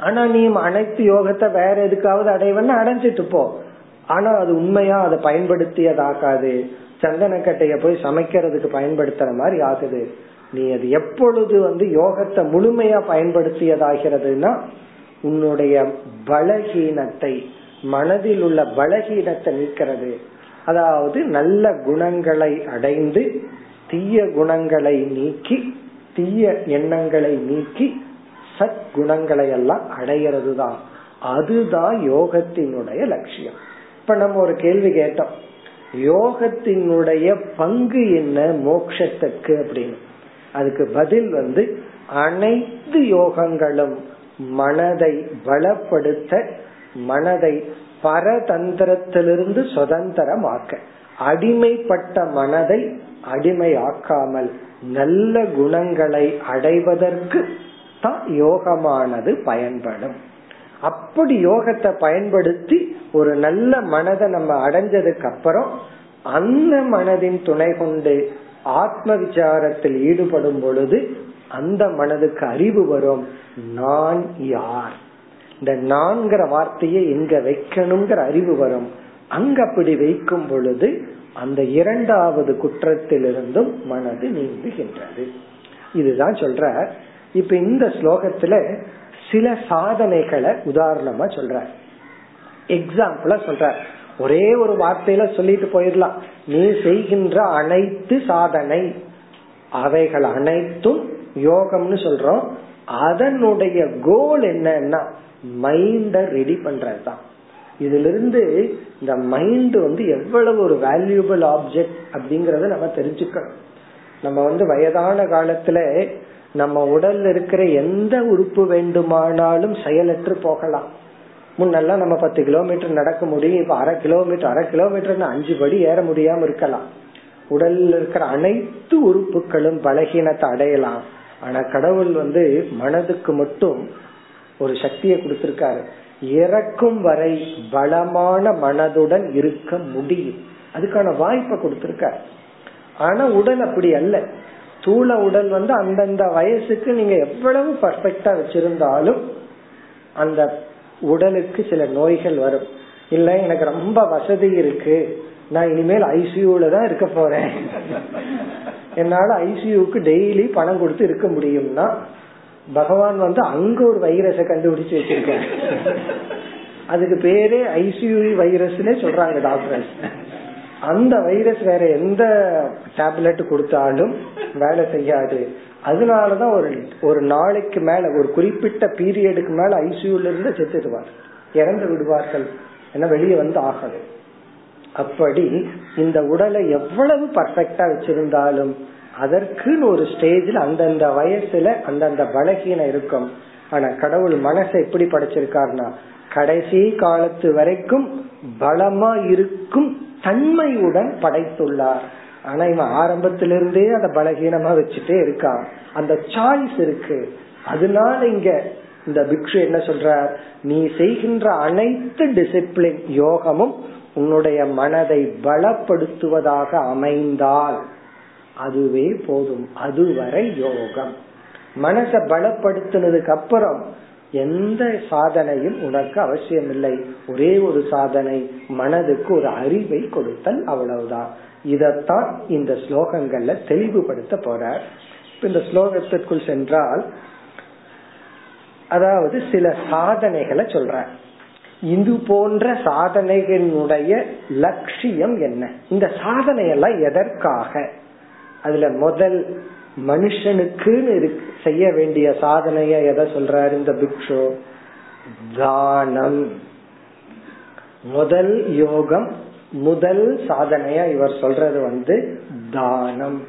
ஆனா நீ அனைத்து யோகத்தை வேற எதுக்காவது அடைவன்னு அடைஞ்சிட்டு போ. ஆனா அது உண்மையா அதை பயன்படுத்தியதாகாது சந்தனக்கட்டைய போய் சமைக்கிறதுக்கு பயன்படுத்துற மாதிரி ஆகுது. நீ அது எப்பொழுது வந்து யோகத்தை முழுமையா பயன்படுத்தியதாகிறதுனா உன்னுடைய பலகீனத்தை மனதில் உள்ள பலகீனத்தை நீக்கிறது. அதாவது நல்ல குணங்களை அடைந்து தீய குணங்களை நீக்கி தீய எண்ணங்களை நீக்கி சத் குணங்களை எல்லாம் அடையிறது தான் அதுதான் யோகத்தினுடைய லட்சியம். இப்ப நம்ம ஒரு கேள்வி கேட்டோம். யோகத்தினுடைய பங்கு என்ன மோக்ஷத்துக்கு அப்படின்னு? அதுக்கு பதில் வந்து அனைத்து யோகங்களும் மனதை பலப்படுத்த மனதை பரதந்திரத்திலிருந்து சுதந்திரமாக்க அடிமைப்பட்ட மனதை அடிமையாக்காமல் நல்ல குணங்களை அடைவதற்கு தான் யோகமானது பயன்படும். அப்படி யோகத்தை பயன்படுத்தி ஒரு நல்ல மனதை நம்ம அடைஞ்சதுக்கு அப்புறம் அந்த மனதின் துணை கொண்டு ஆத்ம விசாரத்தில் ஈடுபடும் பொழுது அந்த மனதுக்கு அறிவு வரும். நான் யார்? இந்த நான்கிற வார்த்தையை எங்க வைக்கணுங்கிற அறிவு வரும். அங்க அப்படி வைக்கும் பொழுது அந்த இரண்டாவது குற்றத்திலிருந்தும் மனது நீங்குகின்றது. இதுதான் சொல்ற இப்ப இந்த ஸ்லோகத்துல சில சாதனைகளை உதாரணமா சொல்ற எக்ஸாம்பிளா சொல்ற ஒரே ஒரு வார்த்தையில சொல்லிட்டு போயிடலாம். நீ செய்கின்ற அனைத்து சாதனை அவைகள் அனைத்தும் யோகம்னு சொல்றோம். அதனுடைய கோல் என்னன்னா மைண்ட ரெடி பண்றதுதான். இதுல இருந்து இந்த மைண்ட் வந்து எவ்வளவு ஒரு வேல்யூபிள் ஆப்ஜெக்ட் அப்படிங்கறத நம்ம தெரிஞ்சுக்கணும். நம்ம வந்து வயதான காலத்துல நம்ம உடல்ல இருக்கிற எந்த உறுப்பு வேண்டுமானாலும் செயலற்று போகலாம். முன்னெல்லாம் நம்ம பத்து கிலோமீட்டர் நடக்க முடியும் இப்ப அரை கிலோமீட்டர் அரை கிலோமீட்டர்னு அஞ்சு படி ஏற முடியாம இருக்கலாம். உடல்ல இருக்கிற அனைத்து உறுப்புகளும் பலகீனத்தை அடையலாம். ஆனா கடவுள் வந்து மனதுக்கு மட்டும் ஒரு சக்தியை கொடுத்திருக்காரு. இறக்கும் வரை பலமான மனதுடன் இருக்க முடியும். அதுக்கான வாய்ப்பை கொடுத்திருக்காரு. ஆனா உடல் அப்படி அல்ல. ஸ்தூல உடல் வந்து அந்தந்த வயசுக்கு நீங்க எவ்வளவு பர்ஃபெக்டா வச்சிருந்தாலும் அந்த உடலுக்கு சில நோய்கள் வரும். இல்ல எனக்கு ரொம்ப வசதி இருக்கு. நான் இனிமேல் ஐசியூல தான் இருக்க போறேன். என்னால ஐசியூக்கு டெய்லி பணம் கொடுத்து இருக்க முடியும்னா பகவான் வந்து அங்க ஒரு வைரஸை கண்டுபிடிச்சு வச்சிருக்கேன் அதுக்கு பேரே ஐசியூ வைரஸ்னே சொல்றாங்க டாக்டர்ஸ் அந்த வைரஸ் வேற எந்த டேப்லெட் கொடுத்தாலும் வேலை செய்யாது. அதனாலதான் ஒரு ஒரு நாளைக்கு மேல ஒரு குறிப்பிட்ட பீரியடுக்கு மேல ஐசியூல இருந்து செத்துடுவார். இறந்து விடுவார்கள். ஏன்னா வெளியே வந்து ஆகணும் அப்படி இந்த உடலை எவ்வளவு பர்ஃபெக்டா வச்சிருந்தாலும் அதற்குன்னு ஒரு ஸ்டேஜ்ல அந்தந்த வயசுல அந்தந்த பலகீனம் இருக்கும். ஆனா கடவுள் மனசை எப்படி படைச்சிருக்காருனா கடைசி காலத்து வரைக்கும் பலமா இருக்கும் தன்மையுடன் படைத்துள்ளார். ஆனா இவன் ஆரம்பத்திலிருந்தே அதை பலகீனமா வச்சுட்டே இருக்கான். அந்த சாய்ஸ் இருக்கு. அதனால இங்க இந்த பிக்ஷு என்ன சொல்ற நீ செய்கின்ற அனைத்து டிசிப்ளின் யோகமும் உன்னுடைய மனதை பலப்படுத்துவதாக அமைந்தால் அதுவே போதும். அதுவரை யோகம். மனசை பலப்படுத்தினதுக்கு அப்புறம் எந்த சாதனையும் உனக்கு அவசியம் இல்லை ஒரே ஒரு சாதனை மனதுக்கு ஒரு அறிவை கொடுத்தல் அவ்வளவுதான். இதத்தான் இந்த ஸ்லோகங்கள்ல தெளிவுபடுத்த போற இந்த ஸ்லோகத்திற்குள் சென்றால் அதாவது சில சாதனைகளை சொல்ற இது போன்ற சாதனைகளுடைய லட்சியம் என்ன? இந்த சாதனை எல்லாம் எதற்காக? அதுல முதல் மனுஷனுக்குன்னு செய்ய வேண்டிய சாதனைய எதை சொல்றாரு இந்த பிக்ஷு? தானம். முதல் யோகம் முதல் சாதனையா இவர் சொல்றது வந்து தானம்.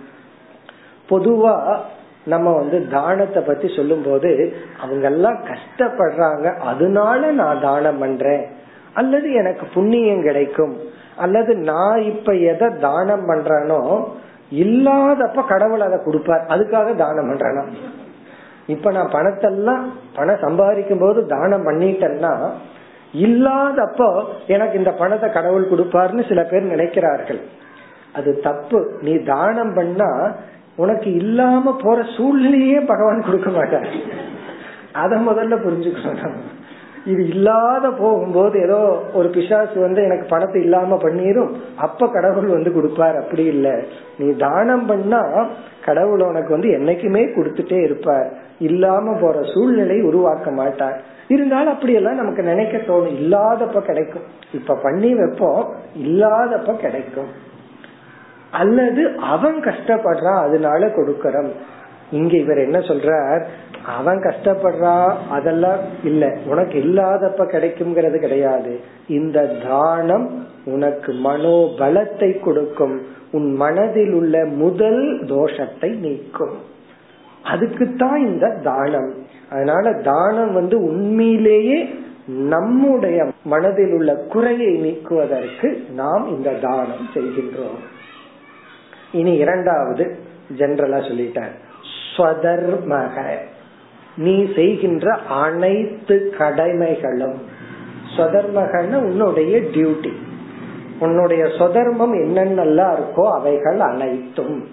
பொதுவா நம்ம வந்து தானத்தை பத்தி சொல்லும் போது அவங்க எல்லாம் கஷ்டப்படுறாங்க அதனால நான் தானம் பண்றேன். அல்லது எனக்கு புண்ணியம் கிடைக்கும். அல்லது நான் இப்ப எதை தானம் பண்றேனோ இல்லாதப்ப கடவுள் அதை கொடுப்பார். அதுக்காக தானம் பண்றேனா? இப்ப நான் பணத்தெல்லாம் பணம் சம்பாதிக்கும் போது தானம் பண்ணிட்டேன்னா இல்லாதப்போ எனக்கு இந்த பணத்தை கடவுள் கொடுப்பாருன்னு சில பேர் நினைக்கிறார்கள். அது தப்பு. நீ தானம் பண்ணா உனக்கு இல்லாம போற சூழ்நிலையே பகவான் கொடுக்க மாட்டார். அத முதல்ல புரிஞ்சுக்கணும். இது இல்லாத போகும்போது ஏதோ ஒரு பிசாசு வந்து எனக்கு பணத்தை இல்லாம பண்ணிரும். அப்ப கடவுள் வந்து கொடுப்பார். அப்படி இல்ல. நீ தானம் பண்ணா கடவுள் உனக்கு வந்து என்னைக்குமே கொடுத்துட்டே இருப்பார். இல்லாம போற சூழ்நிலை உருவாக்க மாட்டார். இருந்தாலும் அப்படியெல்லாம் நமக்கு நினைக்க தோணும். இல்லாதப்ப கிடைக்கும். இப்ப பண்ணி வைப்போம். இல்லாதப்ப கிடைக்கும். அல்லது அவன் கஷ்டப்படுறான். அதனால கொடுக்கறோம். இங்க இவர் என்ன சொல்றார்? அவன் கஷ்டப்படுறா அதெல்லாம் இல்ல. உனக்கு இல்லாதப்ப கிடைக்கும்ங்கிறது கிடையாது. இந்த தானம் உனக்கு மனோபலத்தை கொடுக்கும். உன் மனதில் உள்ள முதல் தோஷத்தை நீக்கும். அதுக்குத்தான் இந்த தானம். அதனால தானம் வந்து உண்மையிலேயே நம்முடைய மனதில் உள்ள குறையை நீக்குவதற்கு நாம் இந்த தானம் செய்கின்றோம். இனி இரண்டாவது ஜென்ரலா சொல்லிட்டேன் ஸ்வதர்மக. நீ செய்கின்ற அனைத்து கடமைகளும். ஸ்வதர்மகன்னு உன்னுடைய டியூட்டி உன்னுடைய சொதர்மம் என்னென்னலாம் இருக்கோ அவைகள் அனைத்தும்.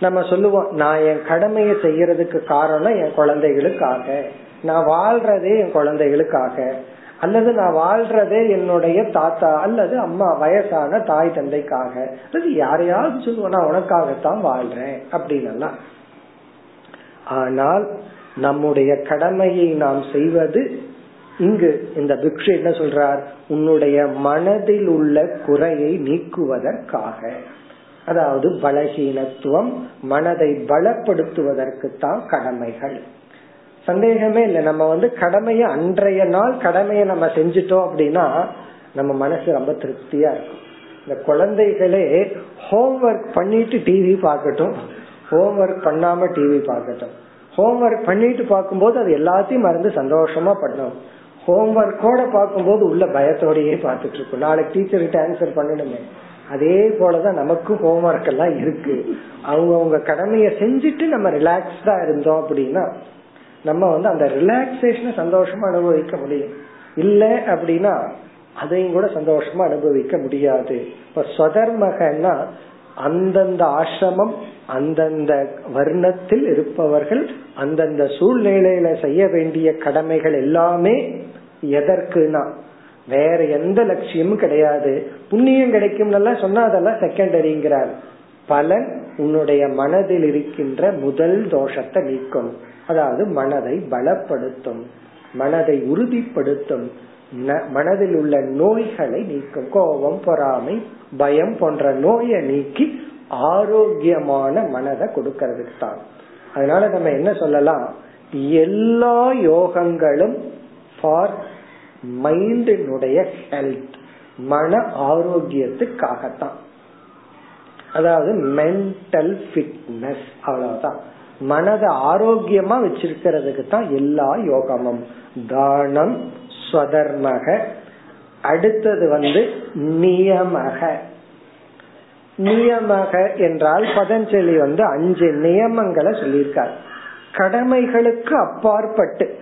நம்ம சொல்லுவோம் நான் என் கடமையை செய்யறதுக்கு காரணம் என் குழந்தைகளுக்காக. நான் வாழ்றதே என் குழந்தைகளுக்காக. அல்லது நான் வாழ்றதே என்னுடைய தாத்தா அல்லது அம்மா வயசான தாய் தந்தைக்காக. அல்லது யாரையாவது சொல்லுவோம் நான் உனக்காகத்தான் வாழ்றேன் அப்படின்னு ஆனால் நம்முடைய கடமையை நாம் செய்வது இங்கு இந்த பிக்ஷு என்ன சொல்றார்? உன்னுடைய மனதில் உள்ள குறையை நீக்குவதற்காக. அதாவது பலகீனத்துவம் மனதை பலப்படுத்துவதற்கு தான் கடமைகள். சந்தேகமே இல்லை. நம்ம வந்து கடமைய அன்றைய நாள் கடமையை நம்ம செஞ்சிட்டோம் அப்படின்னா நம்ம மனசு ரொம்ப திருப்தியா இருக்கும். இந்த குழந்தைகளே ஹோம்ஒர்க் பண்ணிட்டு டிவி பார்க்கட்டும். ஹோம்ஒர்க் பண்ணாம டிவி பார்க்கட்டும். ஹோம்ஒர்க் பண்ணிட்டு பார்க்கும்போது அது எல்லாத்தையும் மறந்து சந்தோஷமா பண்ணணும். ஹோம்ஒர்க்கோட பார்க்கும்போது உள்ள பயத்தோடயே பார்த்துட்டு இருக்கும் நாளைக்கு டீச்சர்கிட்ட ஆன்சர் பண்ணணுமே. அதே போலதான் நமக்கும் ஹோம்ஒர்க் எல்லாம் இருக்கு. அவங்க அவங்க கடமையை செஞ்சுட்டு நம்ம ரிலாக்ஸ்டா இருந்தோம் அப்படின்னா நம்ம வந்து அந்த ரிலாக்ஸேஷனை சந்தோஷமா அனுபவிக்க முடியும். இல்ல அப்படின்னா அதையும் கூட சந்தோஷமா அனுபவிக்க முடியாது. இப்ப ஸ்வதர்மகன்னா அந்தந்த ஆசிரமம் அந்தந்த வர்ணத்தில் இருப்பவர்கள் அந்தந்த சூழ்நிலையில செய்ய வேண்டிய கடமைகள் எல்லாமே எதற்குனா வேற எந்த லட்சியமும் கிடையாது. புண்ணியம் கிடைக்கும் சொன்னா அதெல்லாம் செகண்டரிங்கிறார் பலன் உன்னுடைய மனதில் இருக்கின்ற முதல் தோஷத்தை நீக்கும் அதாவது மனதை பலப்படுத்தும் மனதை உறுதிப்படுத்தும். மனதில் உள்ள நோய்களை நீக்கும். கோபம் பொறாமை பயம் போன்ற நோயை நீக்கி ஆரோக்கியமான மனதை கொடுக்கறதுக்கு தான். அதனால நம்ம என்ன சொல்லலாம்? எல்லா யோகங்களும் ஃபார் மைண்டினுடைய ஹெல்த் மன ஆரோக்கியத்துக்காகத்தான். அதாவது மென்டல் ஃபிட்னஸ் அவ்வளவுதான். மனதை ஆரோக்கியமா வச்சிருக்கிறதுக்கு தான் எல்லா யோகமும். தானம் ஸ்வதர்மக. அடுத்தது வந்து நியமக. நியமக என்றால் பதஞ்சலி வந்து அஞ்சு நியமங்களை சொல்லியிருக்கார். கடமைகளுக்கு அப்பாற்பட்டு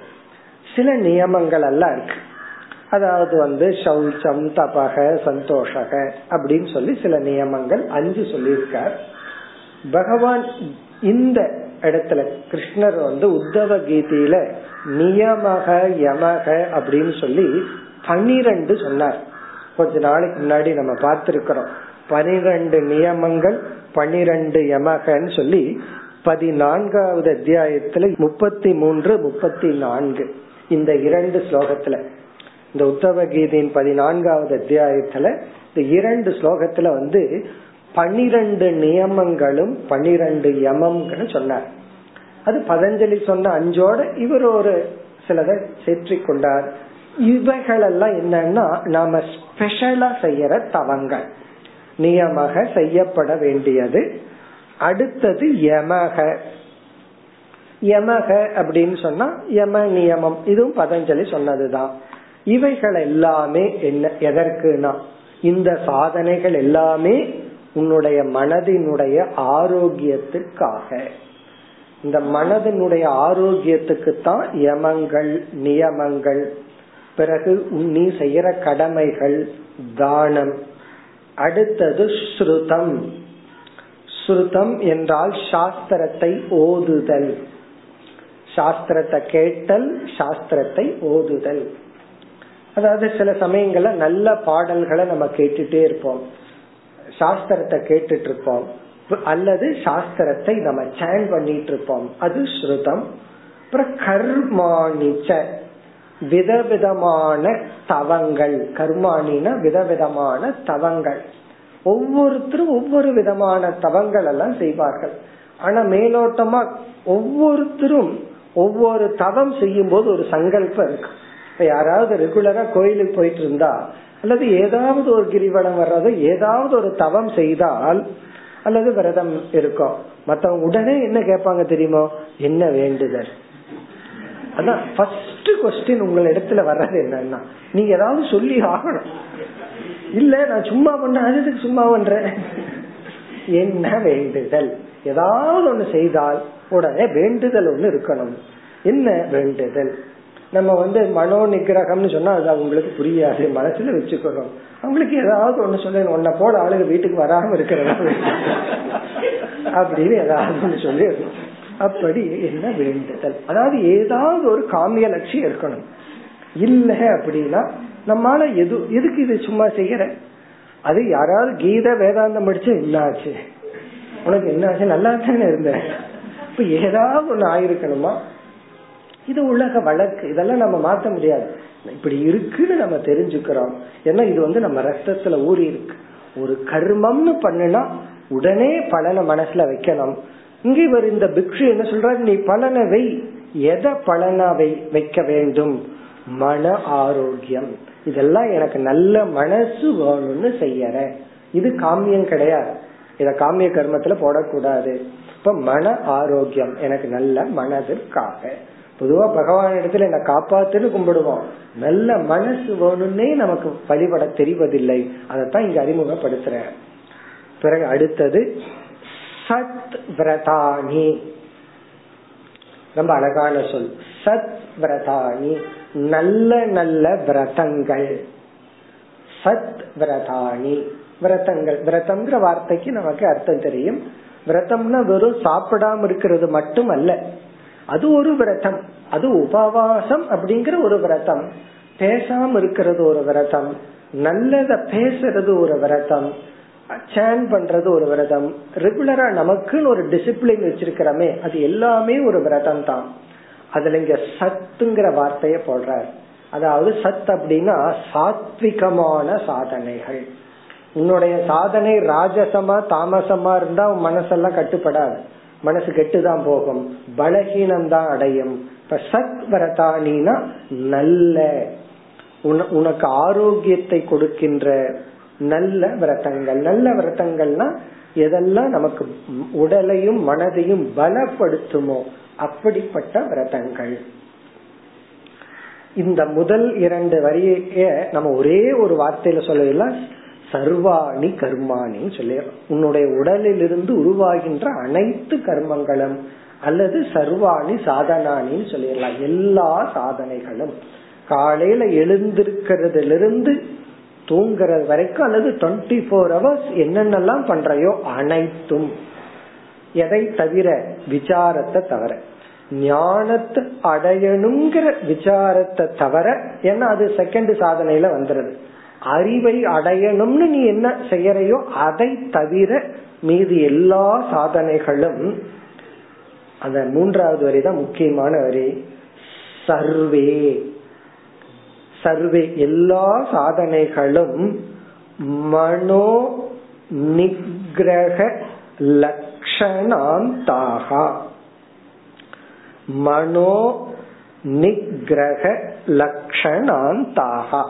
சில நியமங்கள் எல்லாம் இருக்கு. அதாவது வந்து சௌச்சம் தபக சந்தோஷக அப்படின்னு சொல்லி சில நியமங்கள் அஞ்சு சொல்லியிருக்கார். பகவான் இந்த இடத்துல கிருஷ்ணர் வந்து உத்தவ கீதையில நியமக யமக அப்படின்னு சொல்லி பனிரெண்டு சொன்னார். கொஞ்ச நாளைக்கு முன்னாடி நம்ம பார்த்திருக்கிறோம். பனிரெண்டு நியமங்கள் பனிரெண்டு யமகன்னு சொல்லி பதினான்காவது அத்தியாயத்துல முப்பத்தி மூன்று முப்பத்தி நான்கு இந்த இரண்டு ஸ்லோகத்துல இந்த உத்தவ கீதையின் பதினான்காவது அத்தியாயத்துல இந்த இரண்டு ஸ்லோகத்துல வந்து பனிரெண்டு நியமங்களும் பனிரெண்டு யமம்னு சொன்னார். அது பதஞ்சலி சொன்ன அஞ்சோட இவர் ஒரு சிலதை சேற்றி கொண்டார் இவைகளெல்லாம் என்னன்னா நாம ஸ்பெஷலா செய்யற தவங்கள். நியமக செய்யப்பட வேண்டியது. அடுத்தது யமக. யமக அப்படின்னு சொன்னா யம நியமம். இதுவும் பதஞ்சலி சொன்னதுதான். இவைகள் எல்லாமே என்ன எதற்குனா இந்த சாதனைகள் எல்லாமே உன்னுடைய மனதினுடைய ஆரோக்கியத்துக்காக இந்த மனதினுடைய ஆரோக்கியத்துக்கு தான் யமங்கள் நியமங்கள் பிறகு நீ செய்யற கடமைகள் தானம். அடுத்தது ஸ்ருதம். ஸ்ருதம் என்றால் சாஸ்திரத்தை ஓதுதல். சாஸ்திரத்தை கேட்டல் சாஸ்திரத்தை ஓதுதல். அதாவது சில சமயங்கள்ல நல்ல பாடல்களை நம்ம கேட்டுட்டே இருப்போம். சாஸ்திரத்தை கேட்டுட்டு இருப்போம் அல்லது சாஸ்திரத்தை நம்ம சேன் பண்ணிட்டு இருப்போம் அது ஸ்ருதம். அப்புறம் கர்மாணிச்ச விதவிதமான தவங்கள். கர்மானின விதவிதமான தவங்கள். ஒவ்வொருத்தரும் ஒவ்வொரு விதமான தவங்கள் எல்லாம் செய்வார்கள். ஆனா மேலோட்டமா ஒவ்வொருத்தரும் ஒவ்வொரு தவம் செய்யும் போது ஒரு சங்கல்பம் இருக்கு. இப்ப யாராவது ரெகுலரா கோயிலுக்கு போயிட்டு இருந்தா அல்லது ஏதாவது ஒரு கிரிவலம் வர்றது ஏதாவது ஒரு தவம் செய்தால் அல்லது விரதம் இருக்கும் மத்தவங்க உடனே என்ன கேட்பாங்க தெரியுமோ? என்ன வேண்டுதல்? அதான் ஃபர்ஸ்ட் கொஸ்டின் உங்கள் இடத்துல வர்றது என்னன்னா நீங்க ஏதாவது சொல்லி ஆகணும். இல்ல நான் சும்மா பண்ண அதுக்கு சும்மா பண்றேன் என்ன வேண்டுதல்? ஏதாவது ஒண்ணு செய்தால் உடனே வேண்டுதல் ஒண்ணு இருக்கணும். என்ன வேண்டுதல்? நம்ம வந்து மனோ நிகிரகம்னு சொன்னா அது அவங்களுக்கு புரியாது. மனசுல வச்சுக்கிறோம் அவங்களுக்கு ஏதாவது ஒண்ணு சொல்லி உன்ன போல ஆளுங்க வீட்டுக்கு வராம இருக்கிறதா அப்படின்னு ஏதாவது ஒண்ணு சொல்லி அப்படி என்ன வேண்டுதல்? அதாவது ஏதாவது ஒரு காமிய லட்சியம் இருக்கணும். இல்ல அப்படின்னா நம்மால எது எதுக்கு இது சும்மா செய்யற? அது யாராவது கீத வேதாந்தம் படிச்சு என்னாச்சு? உனக்கு என்னாச்சு? நல்லா தானே இருந்த. இப்ப ஏதாவது ஒண்ணு ஆயிருக்கணுமா? இது உலக வழக்கு. இதெல்லாம் நம்ம மாத்த முடியாது. இப்படி இருக்குன்னு நம்ம தெரிஞ்சுக்கிறோம். ஏன்னா இது வந்து நம்ம ரத்தத்துல ஊறி இருக்கு. ஒரு கர்மம்னு பண்ணுனா உடனே பலனை மனசுல வைக்கணும். இங்க இவர் இந்த பிக்ஷு என்ன சொல்றாரு? நீ பலனை வை. எதை பலனா வை வைக்க வேண்டும்? மன ஆரோக்கியம். இதெல்லாம் எனக்கு நல்ல மனசு வேணும்னு செய்யற. இது காமியம் கிடையாது. இத காமிய கர்மத்துல போடக்கூடாது. இப்ப மன ஆரோக்கியம் எனக்கு நல்ல மனதிற்காக. பொதுவா பகவான் இடத்துல என்ன காப்பாத்துன்னு கும்பிடுவோம். நல்ல மனசு வேணும்னே நமக்கு வழிபட தெரிவதில்லை. அதைத்தான் இங்க அறிமுகப்படுத்துற பிறகு அடுத்தது சத் விரதானி. ரொம்ப அழகான சொல். சத் விரதானி. நல்ல நல்ல விரதங்கள். சத் விரதானி. விரதங்கள். விரதம்ங்கிற வார்த்தைக்கு நமக்கு அர்த்தம் தெரியும். விரதம்னா வெறும் சாப்பிடாம இருக்கிறது மட்டும் அல்ல அது ஒரு விரதம். அது உபவாசம் அப்படிங்கிற ஒரு விரதம். பேசாம இருக்கிறது ஒரு விரதம். நல்லத பேசுறது ஒரு விரதம். சேன் பண்றது ஒரு விரதம். ரெகுலரா நமக்குன்னு ஒரு டிசிப்ளின் வச்சிருக்கிறோமே அது எல்லாமே ஒரு விரதம் தான். அதுல இங்க சத்துங்கிற வார்த்தைய போடுறார். அதாவது சத் அப்படின்னா சாத்விகமான சாதனைகள். உன்னுடைய சாதனை ராஜசமா தாமசமா இருந்தா உன் மனசெல்லாம் கட்டுப்படாது. மனசு கெட்டுதான் போகும். பலகீனம் தான் அடையும். இப்ப சத் வரதானினா நல்ல உனக்கு ஆரோக்கியத்தை கொடுக்கின்ற நல்ல விரதங்கள். நல்ல விரதங்கள்னா எதெல்லாம் நமக்கு உடலையும் மனதையும் பலப்படுத்துமோ அப்படிப்பட்ட விரதங்கள். இந்த முதல் இரண்டு வரியை நம்ம ஒரே ஒரு வார்த்தையில சொல்லலாம் சர்வாணி கர்மாணின்னு சொல்லி உன்னுடைய உடலிலிருந்து உருவாகின்ற அனைத்து கர்மங்களும் அல்லது சர்வாணி சாதனானின்னு சொல்லிடலாம். எல்லா சாதனைகளும். காலையில எழுந்திருக்கிறதுல இருந்து தூங்குறது வரைக்கும் அல்லது டுவெண்ட்டி ஃபோர் ஹவர்ஸ் என்னென்னலாம் பண்றையோ அனைத்தும். எதை தவிர விசாரத்தை தவிர. ஞானத்தை அடையணுங்கிற விசாரத்தை தவிர ஏன்னா அது செகண்ட் சாதனையில வந்துருது. அறிவை அடையணும்னு நீ என்ன செய்யறையோ அதை தவிர மீதி எல்லா சாதனைகளும் அந்த மூன்றாவது வரி தான் முக்கியமான வரி. சர்வே. சர்வே எல்லா சாதனைகளும் மனோ நிகிரக லக்ஷணாந்தாக. மனோ நிகிரக லக்ஷணாந்தாகா.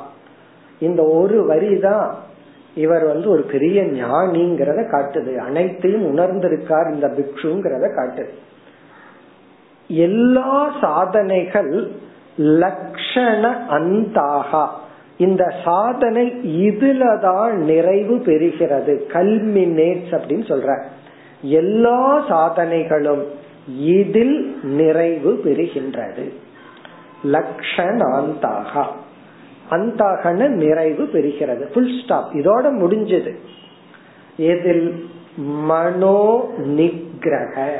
இந்த ஒரு வரி தான் இவர் வந்து ஒரு பெரிய ஞானிங்கிறத காட்டுது. அனைத்தையும் உணர்ந்திருக்கார் இந்த பிக்ஷுங்கிறத காட்டுது. எல்லா சாதனைகள் லக்ஷண அந்தாகா. இந்த சாதனை இதுலதான் நிறைவு பெறுகிறது. கல்மினேட்ஸ் அப்படின்னு சொல்ற. எல்லா சாதனைகளும் இதில் நிறைவு பெறுகின்றது. லக்ஷணாந்தாகா. அந்தாகன நிறைவு பெறுகிறது. புல் ஸ்டாப் இதோட முடிஞ்சது. எதில் மனோ நிகிரக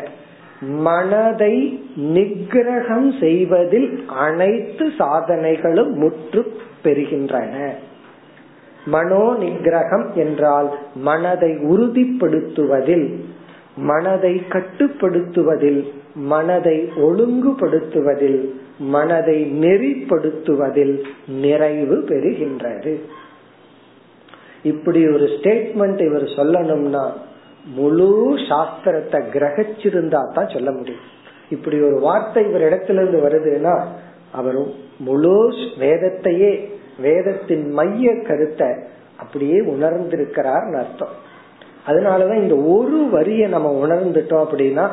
மனதை நிகிரகம் செய்வதில் அனைத்து சாதனைகளும் முற்று பெறுகின்றன. மனோ நிகிரகம் என்றால் மனதை உறுதிப்படுத்துவதில் மனதை கட்டுப்படுத்துவதில் மனதை ஒழுங்குபடுத்துவதில் மனதை நெறிப்படுத்துவதில் நிறைவு பெறுகின்றது. இப்படி ஒரு ஸ்டேட்மெண்ட் இவர் சொல்லணும்னா முழு சாஸ்திரத்தை கிரகிச்சிருந்தா தான் சொல்ல முடியும். இப்படி ஒரு வார்த்தை இவர் இடத்துல இருந்து வருதுன்னா அவர் முழு வேதத்தையே வேதத்தின் மைய கருத்தை அப்படியே உணர்ந்திருக்கிறார் அர்த்தம். அதனாலதான் இந்த ஒரு வரியை நம்ம உணர்ந்துட்டோம் அப்படின்னா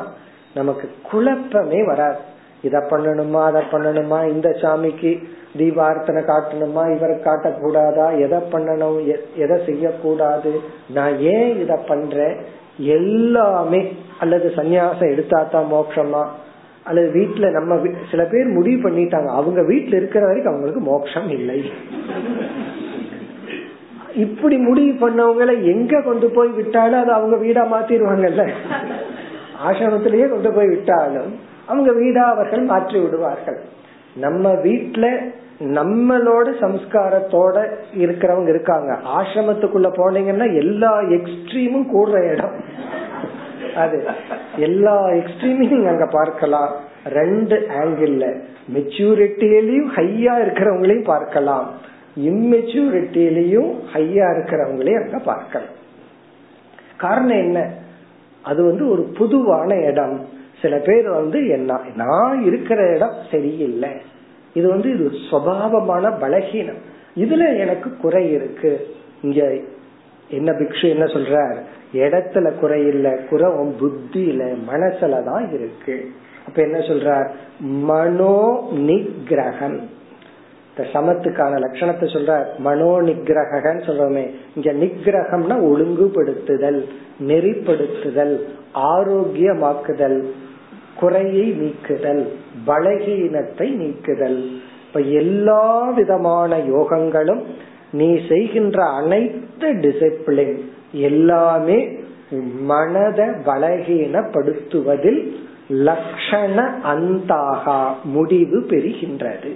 நமக்கு குழப்பமே வராது. இத பண்ணணுமா அதை பண்ணணுமா இந்த சாமிக்கு தீபார்த்தனை காட்டணுமா இவரை காட்டக்கூடாதா எதை பண்ணணும் எதை செய்யக்கூடாது? நான் ஏன் இத பண்றேன்? எல்லாமே அல்லது சன்னியாசம் எடுத்தா தான் மோட்சமா? அல்லது வீட்டுல நம்ம சில பேர் முடிவு பண்ணிட்டாங்க. அவங்க வீட்டுல இருக்கிற வரைக்கும் அவங்களுக்கு மோட்சம் இல்லை. இப்படி முடிவு பண்ணவங்களை எங்க கொண்டு போய் விட்டாலும் அது அவங்க வீடா மாத்திருவாங்கல்ல ஆசிரமத்திலேயே கொண்டு போய் விட்டாலும் அவங்க வீடா அவர்கள் மாற்றி விடுவார்கள். நம்ம வீட்டுல நம்மளோட சம்ஸ்காரத்தோட இருக்கிறவங்க இருக்காங்க. ஆசிரமத்துக்குள்ள போனீங்கன்னா எல்லா எக்ஸ்ட்ரீமும் கூடுற இடம். அது எல்லா எக்ஸ்ட்ரீமையும் அங்க பார்க்கலாம். ரெண்டு ஆங்கிள் மெச்சூரிட்டியிலையும் ஹையா இருக்கிறவங்களையும் பார்க்கலாம். இம்மெச்சூரிட்டியிலையும் ஹையா இருக்கிறவங்களையும் அங்க பார்க்கலாம். காரணம் என்ன? அது வந்து ஒரு புதுவான இடம். சில பேர் வந்து என்ன நான் இருக்கிற இடம் சரியில்லை. இது வந்து இது சுவாவமான பலகீனம். இதுல எனக்கு குறை இருக்கு. இங்க என்ன பிக்ஷு என்ன சொல்ற இடத்துல குறை இல்ல குறை உன் புத்தியில மனசுலதான் இருக்கு. அப்ப என்ன சொல்ற மனோ நிகிரகம் இந்த சமத்துக்கான லட்சணத்தை சொல்ற மனோ நிகிரகன்னு சொல்றோமே. இங்க நிகிரகம்னா ஒழுங்குபடுத்துதல் நெறிப்படுத்துதல் ஆரோக்கியமாக்குதல் குறையை நீக்குதல் பலகீனத்தை நீக்குதல். இப்ப எல்லா விதமான யோகங்களும் நீ செய்கின்ற அனைத்து டிசிப்ளின் எல்லாமே மனத பலகீனப்படுத்துவதில் லட்சண அந்தாகா முடிவு பெறுகின்றது.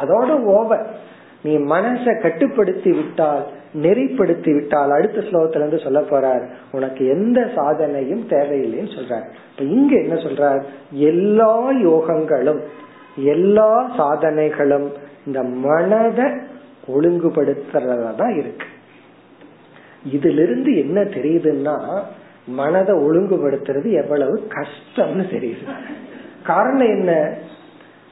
அதோட ஓவர் நீ மனசை கட்டுப்படுத்தி விட்டால் நெறிப்படுத்தி விட்டால் அடுத்த ஸ்லோகத்துல இருந்து சொல்ல போறார் உனக்கு எந்த சாதனையும் தேவையில்லைன்னு சொல்றார். இப்ப இங்க என்ன சொல்றார்? எல்லா யோகங்களும் எல்லா சாதனைகளும் இந்த மனதை ஒழுங்குபடுத்துறதான் இருக்கு. இதுல இருந்து என்ன தெரியுதுன்னா மனதை ஒழுங்குபடுத்துறது எவ்வளவு கஷ்டம்னு தெரியுது. காரணம் என்ன?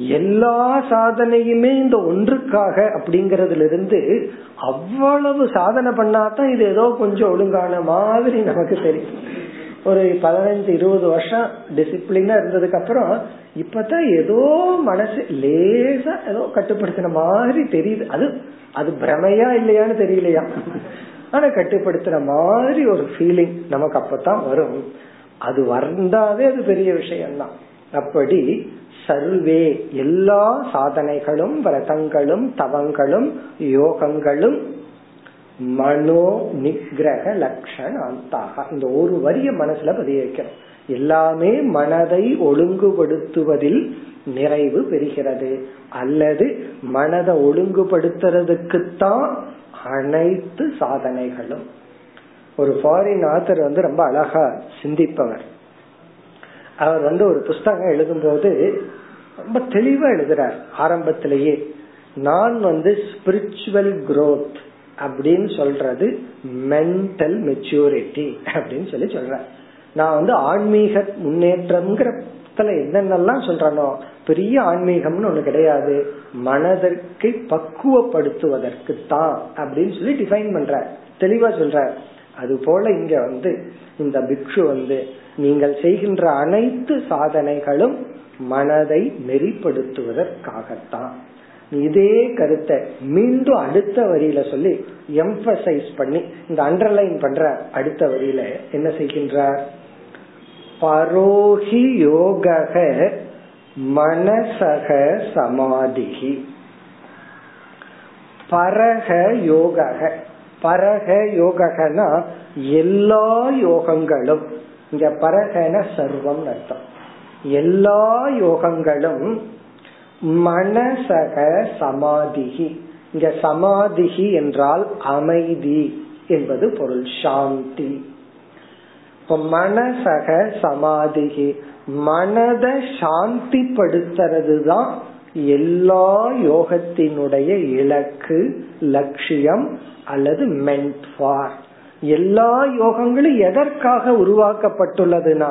எல்லா சாதனையுமே இந்த ஒன்றுக்காக அப்படிங்கறதுல இருந்து அவ்வளவு சாதனை பண்ணாதான் இது ஏதோ கொஞ்சம் ஒழுங்கான மாதிரி நமக்கு தெரியும். ஒரு பதினஞ்சு இருபது வருஷம் டிசிப்ளினா இருந்ததுக்கு அப்புறம் இப்பதான் ஏதோ மனசு லேசா ஏதோ கட்டுப்படுத்தின மாதிரி தெரியுது. அது அது பிரமையா இல்லையான்னு தெரியலையா? ஆனா கட்டுப்படுத்துற மாதிரி ஒரு ஃபீலிங் நமக்கு அப்பதான் வரும். அது வந்தாவே அது பெரிய விஷயம்தான். அப்படி சர்வே. எல்லா சாதனைகளும் விரதங்களும் தவங்களும் யோகங்களும் மனோ நிகிரக லட்சணாந்தாக இந்த ஒரு வரிய மனசுல பதிய வைக்கணும் எல்லாமே மனதை ஒழுங்குபடுத்துவதில் நிறைவு பெறுகிறது. அல்லது மனதை ஒழுங்குபடுத்துறதுக்குத்தான் அனைத்து சாதனைகளும். ஒரு ஃபாரின் ஆத்தர் வந்து ரொம்ப அழகா சிந்திப்பவர். அவர் வந்து ஒரு புஸ்தகம் எழுதும்போது ரொம்ப தெளிவா எழுதுறார். ஆரம்பத்திலேயே நான் வந்து ஸ்பிரிச்சுவல் குரோத் அப்படின்னு சொல்றது மென்டல் மெச்சூரிட்டி அப்படின்னு சொல்லி சொல்றேன் நான் வந்து ஆன்மீக முன்னேற்றம்ங்கிறத்துல என்னென்னலாம் சொல்றனோ பெரிய ஆன்மீகம்னு ஒண்ணு கிடையாது. மனதிற்கு பக்குவப்படுத்துவதற்கு தான் அப்படின்னு சொல்லி டிஃபைன் பண்ற தெளிவா சொல்ற அது போல இங்க வந்து இந்த பிக்ஷு வந்து நீங்கள் செய்கின்ற அனைத்து சாதனைகளும் மனதை நெறிப்படுத்துவதற்காகத்தான். இதே கருத்தை மீண்டும் அடுத்த வரியில சொல்லி எம்பசைஸ் பண்ணி இந்த அண்டர்லைன் பண்ற அடுத்த வரியில என்ன செய்கின்றார்? பரோஹி யோக மனசக சமாதிகி. பரக யோக பரக யோகனா எல்லா யோகங்களும். இங்க பரகன சர்வம் அர்த்தம். எல்லா யோகங்களும் மனசக சமாதிகி இங்க சமாதிகி என்றால் அமைதி என்பது பொருள். சாந்தி. மனசக சமாதிகி மனத சாந்தி படுத்துறது தான் எல்லா யோகத்தினுடைய இலக்கு லட்சியம் அல்லது மென்ட் ஃபார் எல்லா யோகங்களும் எதற்காக உருவாக்கப்பட்டுள்ளதுன்னா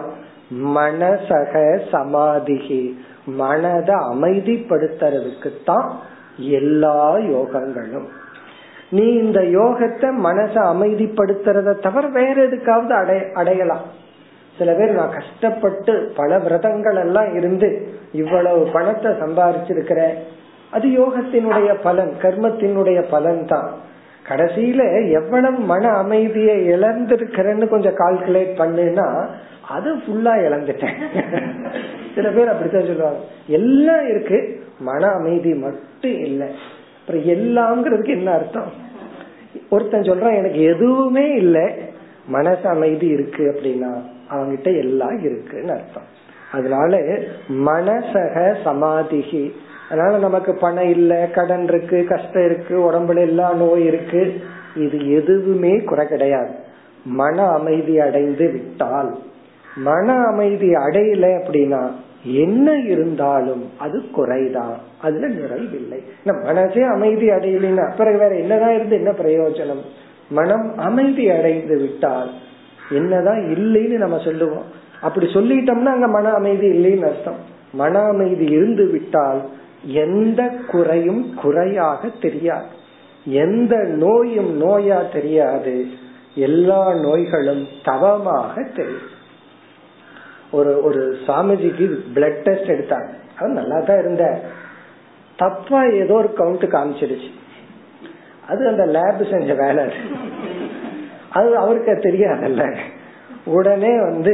மனசக சமாதிகி மனதை அமைதிப்படுத்துறதுக்கு தான் எல்லா யோகங்களும். நீ இந்த யோகத்தை மனசை அமைதிப்படுத்துறத தவிர வேற எதுக்காவது அடை அடையலாம். சில பேர் நான் கஷ்டப்பட்டு பல விரதங்கள் எல்லாம் இருந்து இவ்வளவு பணத்தை சம்பாரிச்சிருக்கிறேன். அது யோகத்தினுடைய பலன் கர்மத்தினுடைய பலன் தான் கடைசியில எவ்வளவு மன அமைதியை இழந்திருக்கிறேன்னு கொஞ்சம் கால்குலேட் பண்ணுனா அது ஃபுல்லா இழந்துட்டேன். சில பேர் அப்படித்தான் சொல்லுவாங்க. எல்லாம் இருக்கு மன அமைதி மட்டும் இல்லை. அப்புறம் எல்லாம்ங்கிறதுக்கு என்ன அர்த்தம்? ஒருத்தன் சொல்றான் எனக்கு எதுவுமே இல்லை மனசு அமைதி இருக்கு அப்படின்னா அவங்கிட்ட எல்லாம் இருக்குன்னு அர்த்தம். அதனால மனசக சமாதிகி அதனால நமக்கு பணம் இல்ல கடன் இருக்கு கஷ்டம் இருக்கு உடம்புல எல்லா நோய் இருக்கு. இது எதுவுமே குறை கிடையாது. மன அமைதி அடைந்து விட்டால் மன அமைதி அடையல அப்படின்னா என்ன இருந்தாலும் அது குறைதான். அதுல நிறைவில்லை. மனசே அமைதி அடையலைன்னா பிறகு வேற என்னதான் இருந்து என்ன பிரயோஜனம்? மனம் அமைதி அடைந்து விட்டால் என்னதான் இல்லைன்னு நம்ம சொல்லுவோம். அப்படி சொல்லிட்டோம்னா அங்க மன அமைதி இல்லைன்னு அர்த்தம். மன அமைதி இருந்து விட்டால் எந்த குறையும் குறையாக தெரியாது. எந்த நோயும் நோயா தெரியாது. எல்லா நோய்களும் தவமாக தெரியும். ஒரு ஒரு சாமிஜிக்கு பிளட் டெஸ்ட் எடுத்தாங்க. அவர் நல்லா தான் இருந்த. தப்பா ஏதோ ஒரு கவுண்ட் காமிச்சிருச்சு அது அந்த லேப் செஞ்ச வேலை அது. அவருக்கு தெரியாதல்ல. உடனே வந்து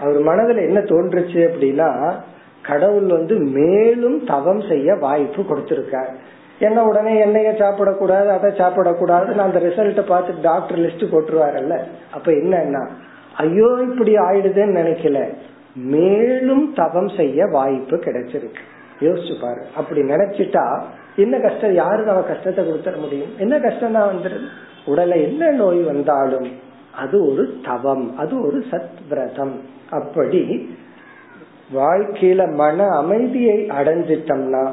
அவர் மனதுல என்ன தோன்றுச்சு அப்படின்னா கடவுள் வந்து மேலும் தவம் செய்ய வாய்ப்பு கொடுத்திருக்கார். என்ன உடனே எண்ணெய சாப்பிடக்கூடாது அதை சாப்பிடக்கூடாது அந்த ரிசல்ட்ட பார்த்து டாக்டர் லிஸ்ட் போட்டுருவாருல்ல. அப்ப என்னன்னா ஐயோ இப்படி ஆயிடுதுன்னு நினைக்கல. மேலும் தவம் செய்ய வாய்ப்பு கிடைச்சிருக்கு. யோசிச்சு பாரு. அப்படி நினைச்சிட்டா என்ன கஷ்டம்? யாரு நம்ம கஷ்டத்தை கொடுத்துட முடியும்? என்ன கஷ்டம் தான் வந்துருது உடல என்ன நோய் வந்தாலும் அது ஒரு தவம் அது ஒரு சத் விரதம் அப்படி வாழ்க்கையில மன அமைதியை அடைஞ்சிட்டோம்னா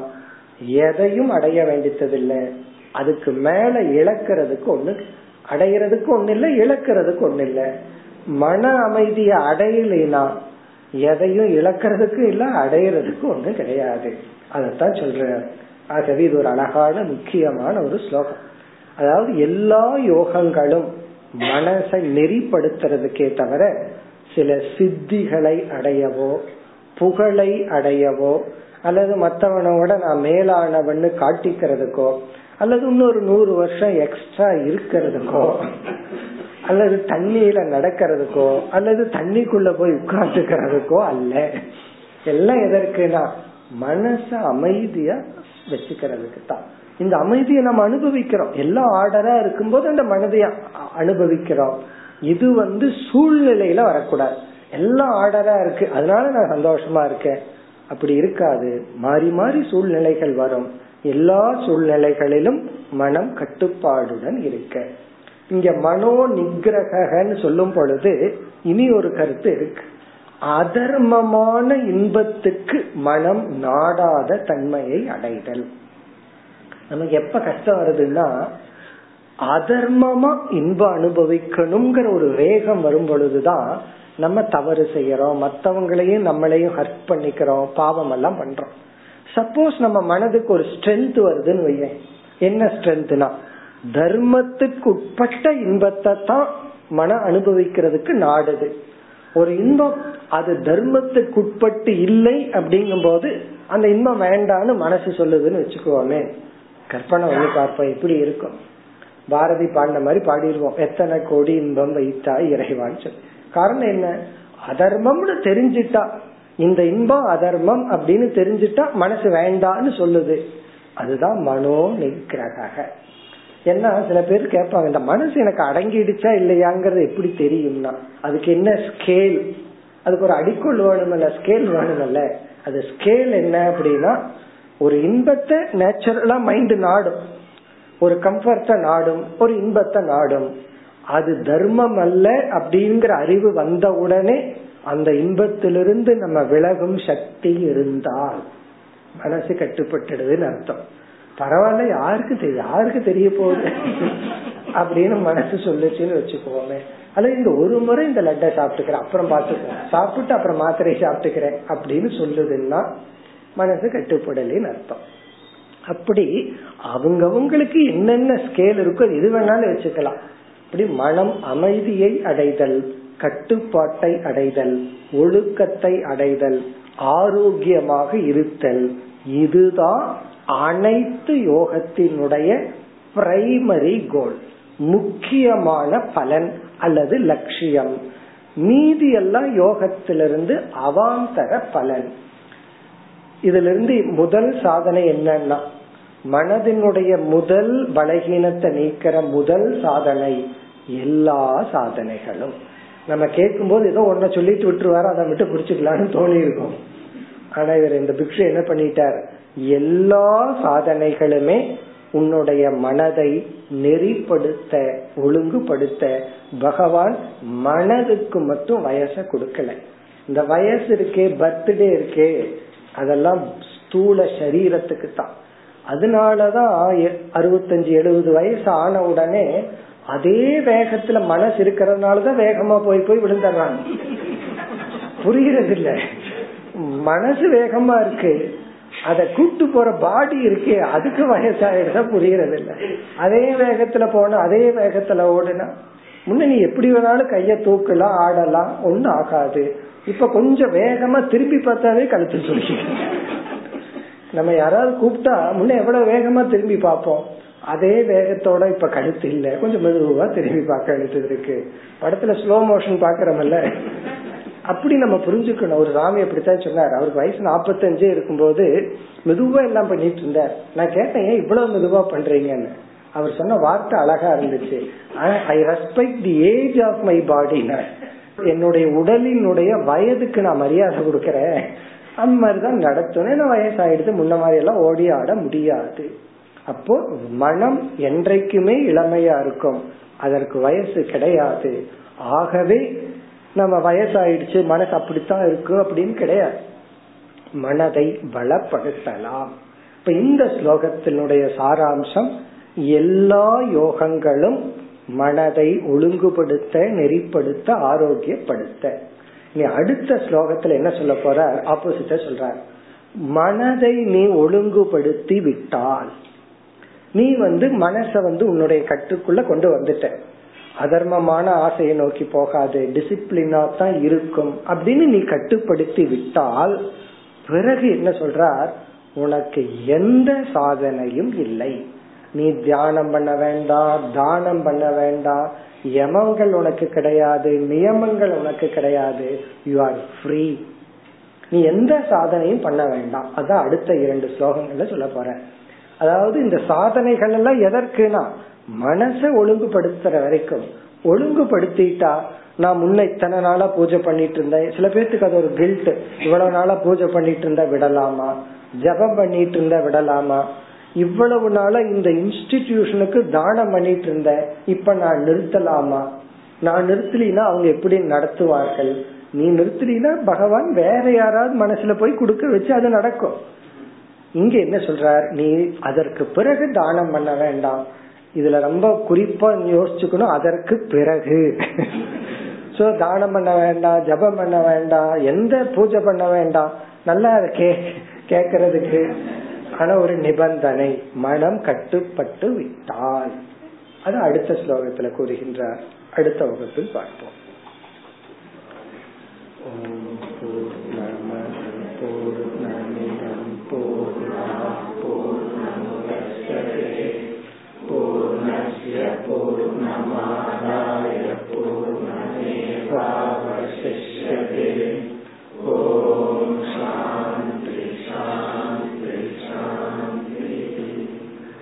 எதையும் அடைய வேண்டியதில்லை அதுக்கு மேல இழக்கிறதுக்கு ஒண்ணு அடையிறதுக்கு ஒண்ணு இல்லை இழக்கிறதுக்கு ஒண்ணு இல்லை. மன அமைதியை அடையலைனா எதையும் இழக்கிறதுக்கு இல்ல அடையிறதுக்கு ஒண்ணு கிடையாது. அதத்தான் சொல்ற ஆகவே இது ஒரு அழகான முக்கியமான ஒரு ஸ்லோகம். அதாவது எல்லா யோகங்களும் மனசை நெறிப்படுத்துறதுக்கே தவிர சில சித்திகளை அடையவோ புகழை அடையவோ அல்லது மற்றவனோட நான் மேலானவன்னு காட்டிக்கிறதுக்கோ அல்லது இன்னொரு நூறு வருஷம் எக்ஸ்ட்ரா இருக்கிறதுக்கோ அல்லது தண்ணியில நடக்கிறதுக்கோ அல்லது தண்ணிக்குள்ள போய் உட்காந்துக்கிறதுக்கோ அல்ல. எல்லாம் எதற்குனா மனச அமைதியா வச்சுக்கிறதுக்கு தான் இந்த அமைதியை நம்ம அனுபவிக்கிறோம். எல்லாம் ஆர்டரா இருக்கும்போது அந்த மனதைய அனுபவிக்கிறோம். இது வந்து சூழ்நிலையில வரக்கூடாது. எல்லாம் ஆர்டரா இருக்கு. அதனால நான் சந்தோஷமா இருக்கேன். அப்படி இருக்காது. மாறி மாறி சூழ்நிலைகள் வரும். எல்லா சூழ்நிலைகளிலும் மனம் கட்டுப்பாடுடன் இருக்க. இங்க மனோ நிகிரகன்னு சொல்லும் பொழுது இனி ஒரு கருத்து இருக்கு. அதர்மமான இன்பத்துக்கு மனம் நாடாத தன்மையை அடைதல். நமக்கு எப்ப கஷ்டம் வருதுன்னா அதர்மமா இன்பம் அனுபவிக்கணுங்கிற ஒரு வேகம் வரும் பொழுதுதான் நம்ம தவறு செய்யறோம் மத்தவங்களையும் நம்மளையும் ஹர்ட் பண்ணிக்கிறோம் பாவம் எல்லாம் பண்றோம். சப்போஸ் நம்ம மனதுக்கு ஒரு ஸ்ட்ரென்த் வருதுன்னு வைய என்ன ஸ்ட்ரென்த்னா தர்மத்துக்கு உட்பட்ட இன்பத்தை தான் மன அனுபவிக்கிறதுக்கு நாடுது. ஒரு இன்பம் அது தர்மத்துக்கு உட்பட்டு இல்லை அப்படிங்கும் போது அந்த இன்பம் வேண்டான்னு மனசு சொல்லுதுன்னு வச்சுக்கோமே. கற்பனை வந்து பார்ப்போம் எப்படி இருக்கும். பாரதி பாடின மாதிரி பாடிடுவோம். எத்தனை கோடி இன்பம் வைத்தா இறைவான்னு சொல்லி. காரணம் என்ன? அதர்மம்னு தெரிஞ்சிட்டா. இந்த இன்பம் அதர்மம் அப்படின்னு தெரிஞ்சிட்டா மனசு வேண்டான்னு சொல்லுது. அதுதான் மனோ நிகிரக ஏன்னா சில பேர் கேட்பாங்க இந்த மனசு எனக்கு அடங்கிடுச்சா இல்லையாங்கிறது எப்படி தெரியும்னா அதுக்கு என்ன ஸ்கேல் அதுக்கு ஒரு அடிக்கொள் வேணுமல்ல ஸ்கேல் வேணுமல்ல அது ஸ்கேல் என்ன அப்படின்னா ஒரு இன்பத்தை நேச்சுரலா மைண்ட் நாடும். ஒரு கம்ஃபர்ட்ட நாடும். ஒரு இன்பத்தை நாடும். அது தர்மம் அல்ல அப்படிங்கிற அறிவு வந்த உடனே அந்த இன்பத்திலிருந்து நம்ம விலகும் சக்தி இருந்தால் மனசு கட்டுப்பட்டுடுதுன்னு அர்த்தம். பரவாயில்ல யாருக்கு தெரியும் யாருக்கு தெரிய போகுது? அப்படின்னு மனசு சொல்லுச்சுன்னு வச்சுக்கோமே. அல்லது இந்த ஒரு முறை இந்த லட்டை சாப்பிட்டுக்கிறேன் அப்புறம் பாத்துக்கிறேன் சாப்பிட்டு அப்புறம் மாத்திரை சாப்பிட்டுக்கிறேன் அப்படின்னு சொல்லுதுன்னா மனசு கட்டுப்படலின்னு அர்த்தம். அப்படி அவங்கவுங்களுக்கு என்னென்ன ஸ்கேல் இருக்கோ எது வேணாலும் வச்சுக்கலாம். அப்படி மனம் அமைதியை அடைதல் கட்டுப்பாட்டை அடைதல் ஒழுக்கத்தை அடைதல் ஆரோக்கியமாக இருத்தல் இதுதான் அனைத்து யோகத்தினுடைய பிரைமரி கோல் முக்கியமான பலன் அல்லது லட்சியம். மீதி எல்லாம் யோகத்திலிருந்து அவாந்தர பலன். இதுல இருந்து முதல் சாதனை என்னன்னா மனதினுடைய முதல் பலகீனத்தை நீக்கிற முதல் சாதனை எல்லா சாதனைகளும். நம்ம கேட்கும் போது ஏதோ ஒன்ன சொல்லிட்டு விட்டுருவாரு அதை விட்டு புடிச்சுக்கலாம்னு தோணி இருக்கும் ஆனா இவர் இந்த பிக்ஷு என்ன பண்ணிட்டார்? எல்லா சாதனைகளுமே உன்னுடைய மனதை நெறிப்படுத்த ஒழுங்குபடுத்த பகவான் மனதுக்கு மட்டும் வயசை கொடுக்கல. இந்த வயசு இருக்கே பர்த்டே இருக்கே அதெல்லாம் ஸ்தூல சரீரத்துக்கு தான் அதனாலதான் அறுபத்தஞ்சு எழுபது வயசு ஆன உடனே அதே வேகத்துல மனசு இருக்கிறதுனாலதான் வேகமா போய் போய் விழுந்துடுறாங்க. புரிகிறது இல்ல மனசு வேகமா இருக்கு. அத கூட்டு போற பாடி இருக்கே அதுக்கு வயசாயிடுதா புரியறது இல்ல அதே வேகத்துல போன அதே வேகத்துல ஓடுனா முன்ன நீ எப்படி வேணாலும் கைய தூக்கலாம் ஆடலாம் ஒண்ணு ஆகாது. இப்ப கொஞ்சம் வேகமா திருப்பி பார்த்தாவே கழுத்து சொல்லி நம்ம யாராவது கூப்பிட்டா முன்ன எவ்வளவு வேகமா திரும்பி பார்ப்போம்? அதே வேகத்தோட இப்ப கழுத்து இல்ல. கொஞ்சம் மெதுவா திரும்பி பார்க்க வேண்டியது இருக்கு. படத்துல ஸ்லோ மோஷன் பாக்குறோம்ல அப்படி நம்ம புரிஞ்சுக்கணும். ஒரு சாமி அப்படித்தான் சொன்னார். அவருக்கு வயசு நாற்பத்தஞ்சே இருக்கும்போது மெதுவா எல்லாம் பண்ணிட்டு இருந்தார். நான் கேட்டேன் ஏன் இவ்வளவு மெதுவா பண்றீங்கன்னு? அவர் சொன்ன வார்த்தை அழகா இருந்துச்சு. I respect the age of my body என்னுடைய உடலினுடைய வயதுக்கு நான் மரியாதை கொடுக்கறேன். அந்த மாதிரிதான் நடத்தணும் ஏன்னா வயசாயிடுது. முன்ன மாதிரி எல்லாம் ஓடி ஆட முடியாது. அப்போ மனம் என்றைக்குமே இளமையா இருக்கும். அதற்கு வயசு கிடையாது. ஆகவே நம்ம வயசாயிடுச்சு மனசு அப்படித்தான் இருக்கு அப்படின்னு கிடையாது. மனதை பலப்படுத்தலாம். இப்ப இந்த ஸ்லோகத்தினுடைய சாராம்சம் எல்லா யோகங்களும் மனதை ஒழுங்குபடுத்த நெறிப்படுத்த ஆரோக்கியப்படுத்த. நீ அடுத்த ஸ்லோகத்துல என்ன சொல்ல போற ஆப்போசிட்ட சொல்ற மனதை நீ ஒழுங்குபடுத்தி விட்டால். நீ வந்து மனச வந்து உன்னுடைய கட்டுக்குள்ள கொண்டு வந்துட்ட. அதர்மமான ஆசையை நோக்கி போகாது. டிசிப்ளினா தான் இருக்கும். அப்படின்னு நீ கட்டுப்படுத்தி விட்டால் பிறகு என்ன சொல்றார்? உனக்கு எந்த சாதனையும் இல்லை. நீ தியானம் பண்ண வேண்டாம் தானம் பண்ண வேண்டாம் யமங்கள் உனக்கு கிடையாது நியமங்கள் உனக்கு கிடையாது. யூ ஆர் ஃப்ரீ நீ எந்த சாதனையும் பண்ண வேண்டாம். அதான் அடுத்த இரண்டு ஸ்லோகங்கள்ல சொல்ல போற. அதாவது இந்த சாதனைகள் எல்லாம் எதற்குனா மனசை ஒழுங்குபடுத்துற வரைக்கும். ஒழுங்குபடுத்திட்டா நான் முன்ன இத்தனை நாளா பூஜை பண்ணிட்டு இருந்தேன். சில பேர்த்துக்கு அது ஒரு கில்ட் இவ்வளவு நாளா பூஜை பண்ணிட்டு இருந்தா விடலாமா? ஜபம் பண்ணிட்டு இருந்தா விடலாமா? இவ்வளவு நாளா இந்த இன்ஸ்டிடியூஷனுக்கு தானம் பண்ணிட்டு இருந்தேன். இப்ப நான் நிறுத்தலாமா? நான் நிறுத்தலினா அவங்க எப்படி நடத்துவார்கள்? நீ நிறுத்தலினா பகவான் வேற யாராவது மனசுல போய் கொடுக்க வச்சு அது நடக்கும். இங்க என்ன சொல்றார்? நீ அதற்கு பிறகு தானம் பண்ண வேண்டாம். இதுல ரொம்ப குறிப்பா யோசிச்சுக்கணும். அதற்கு பிறகு. சோ தானம் பண்ண வேண்டாம் ஜபம் பண்ண வேண்டாம் எந்த பூஜை பண்ண வேண்டாம். நல்லா இருக்கே கேக்குறதுக்கு. ஆனா ஒரு நிபந்தனை. மனம் கட்டுப்பட்டு விட்டால். அது அடுத்த ஸ்லோகத்துல கூறுகின்றார். அடுத்த வகுப்பில் பார்ப்போம்.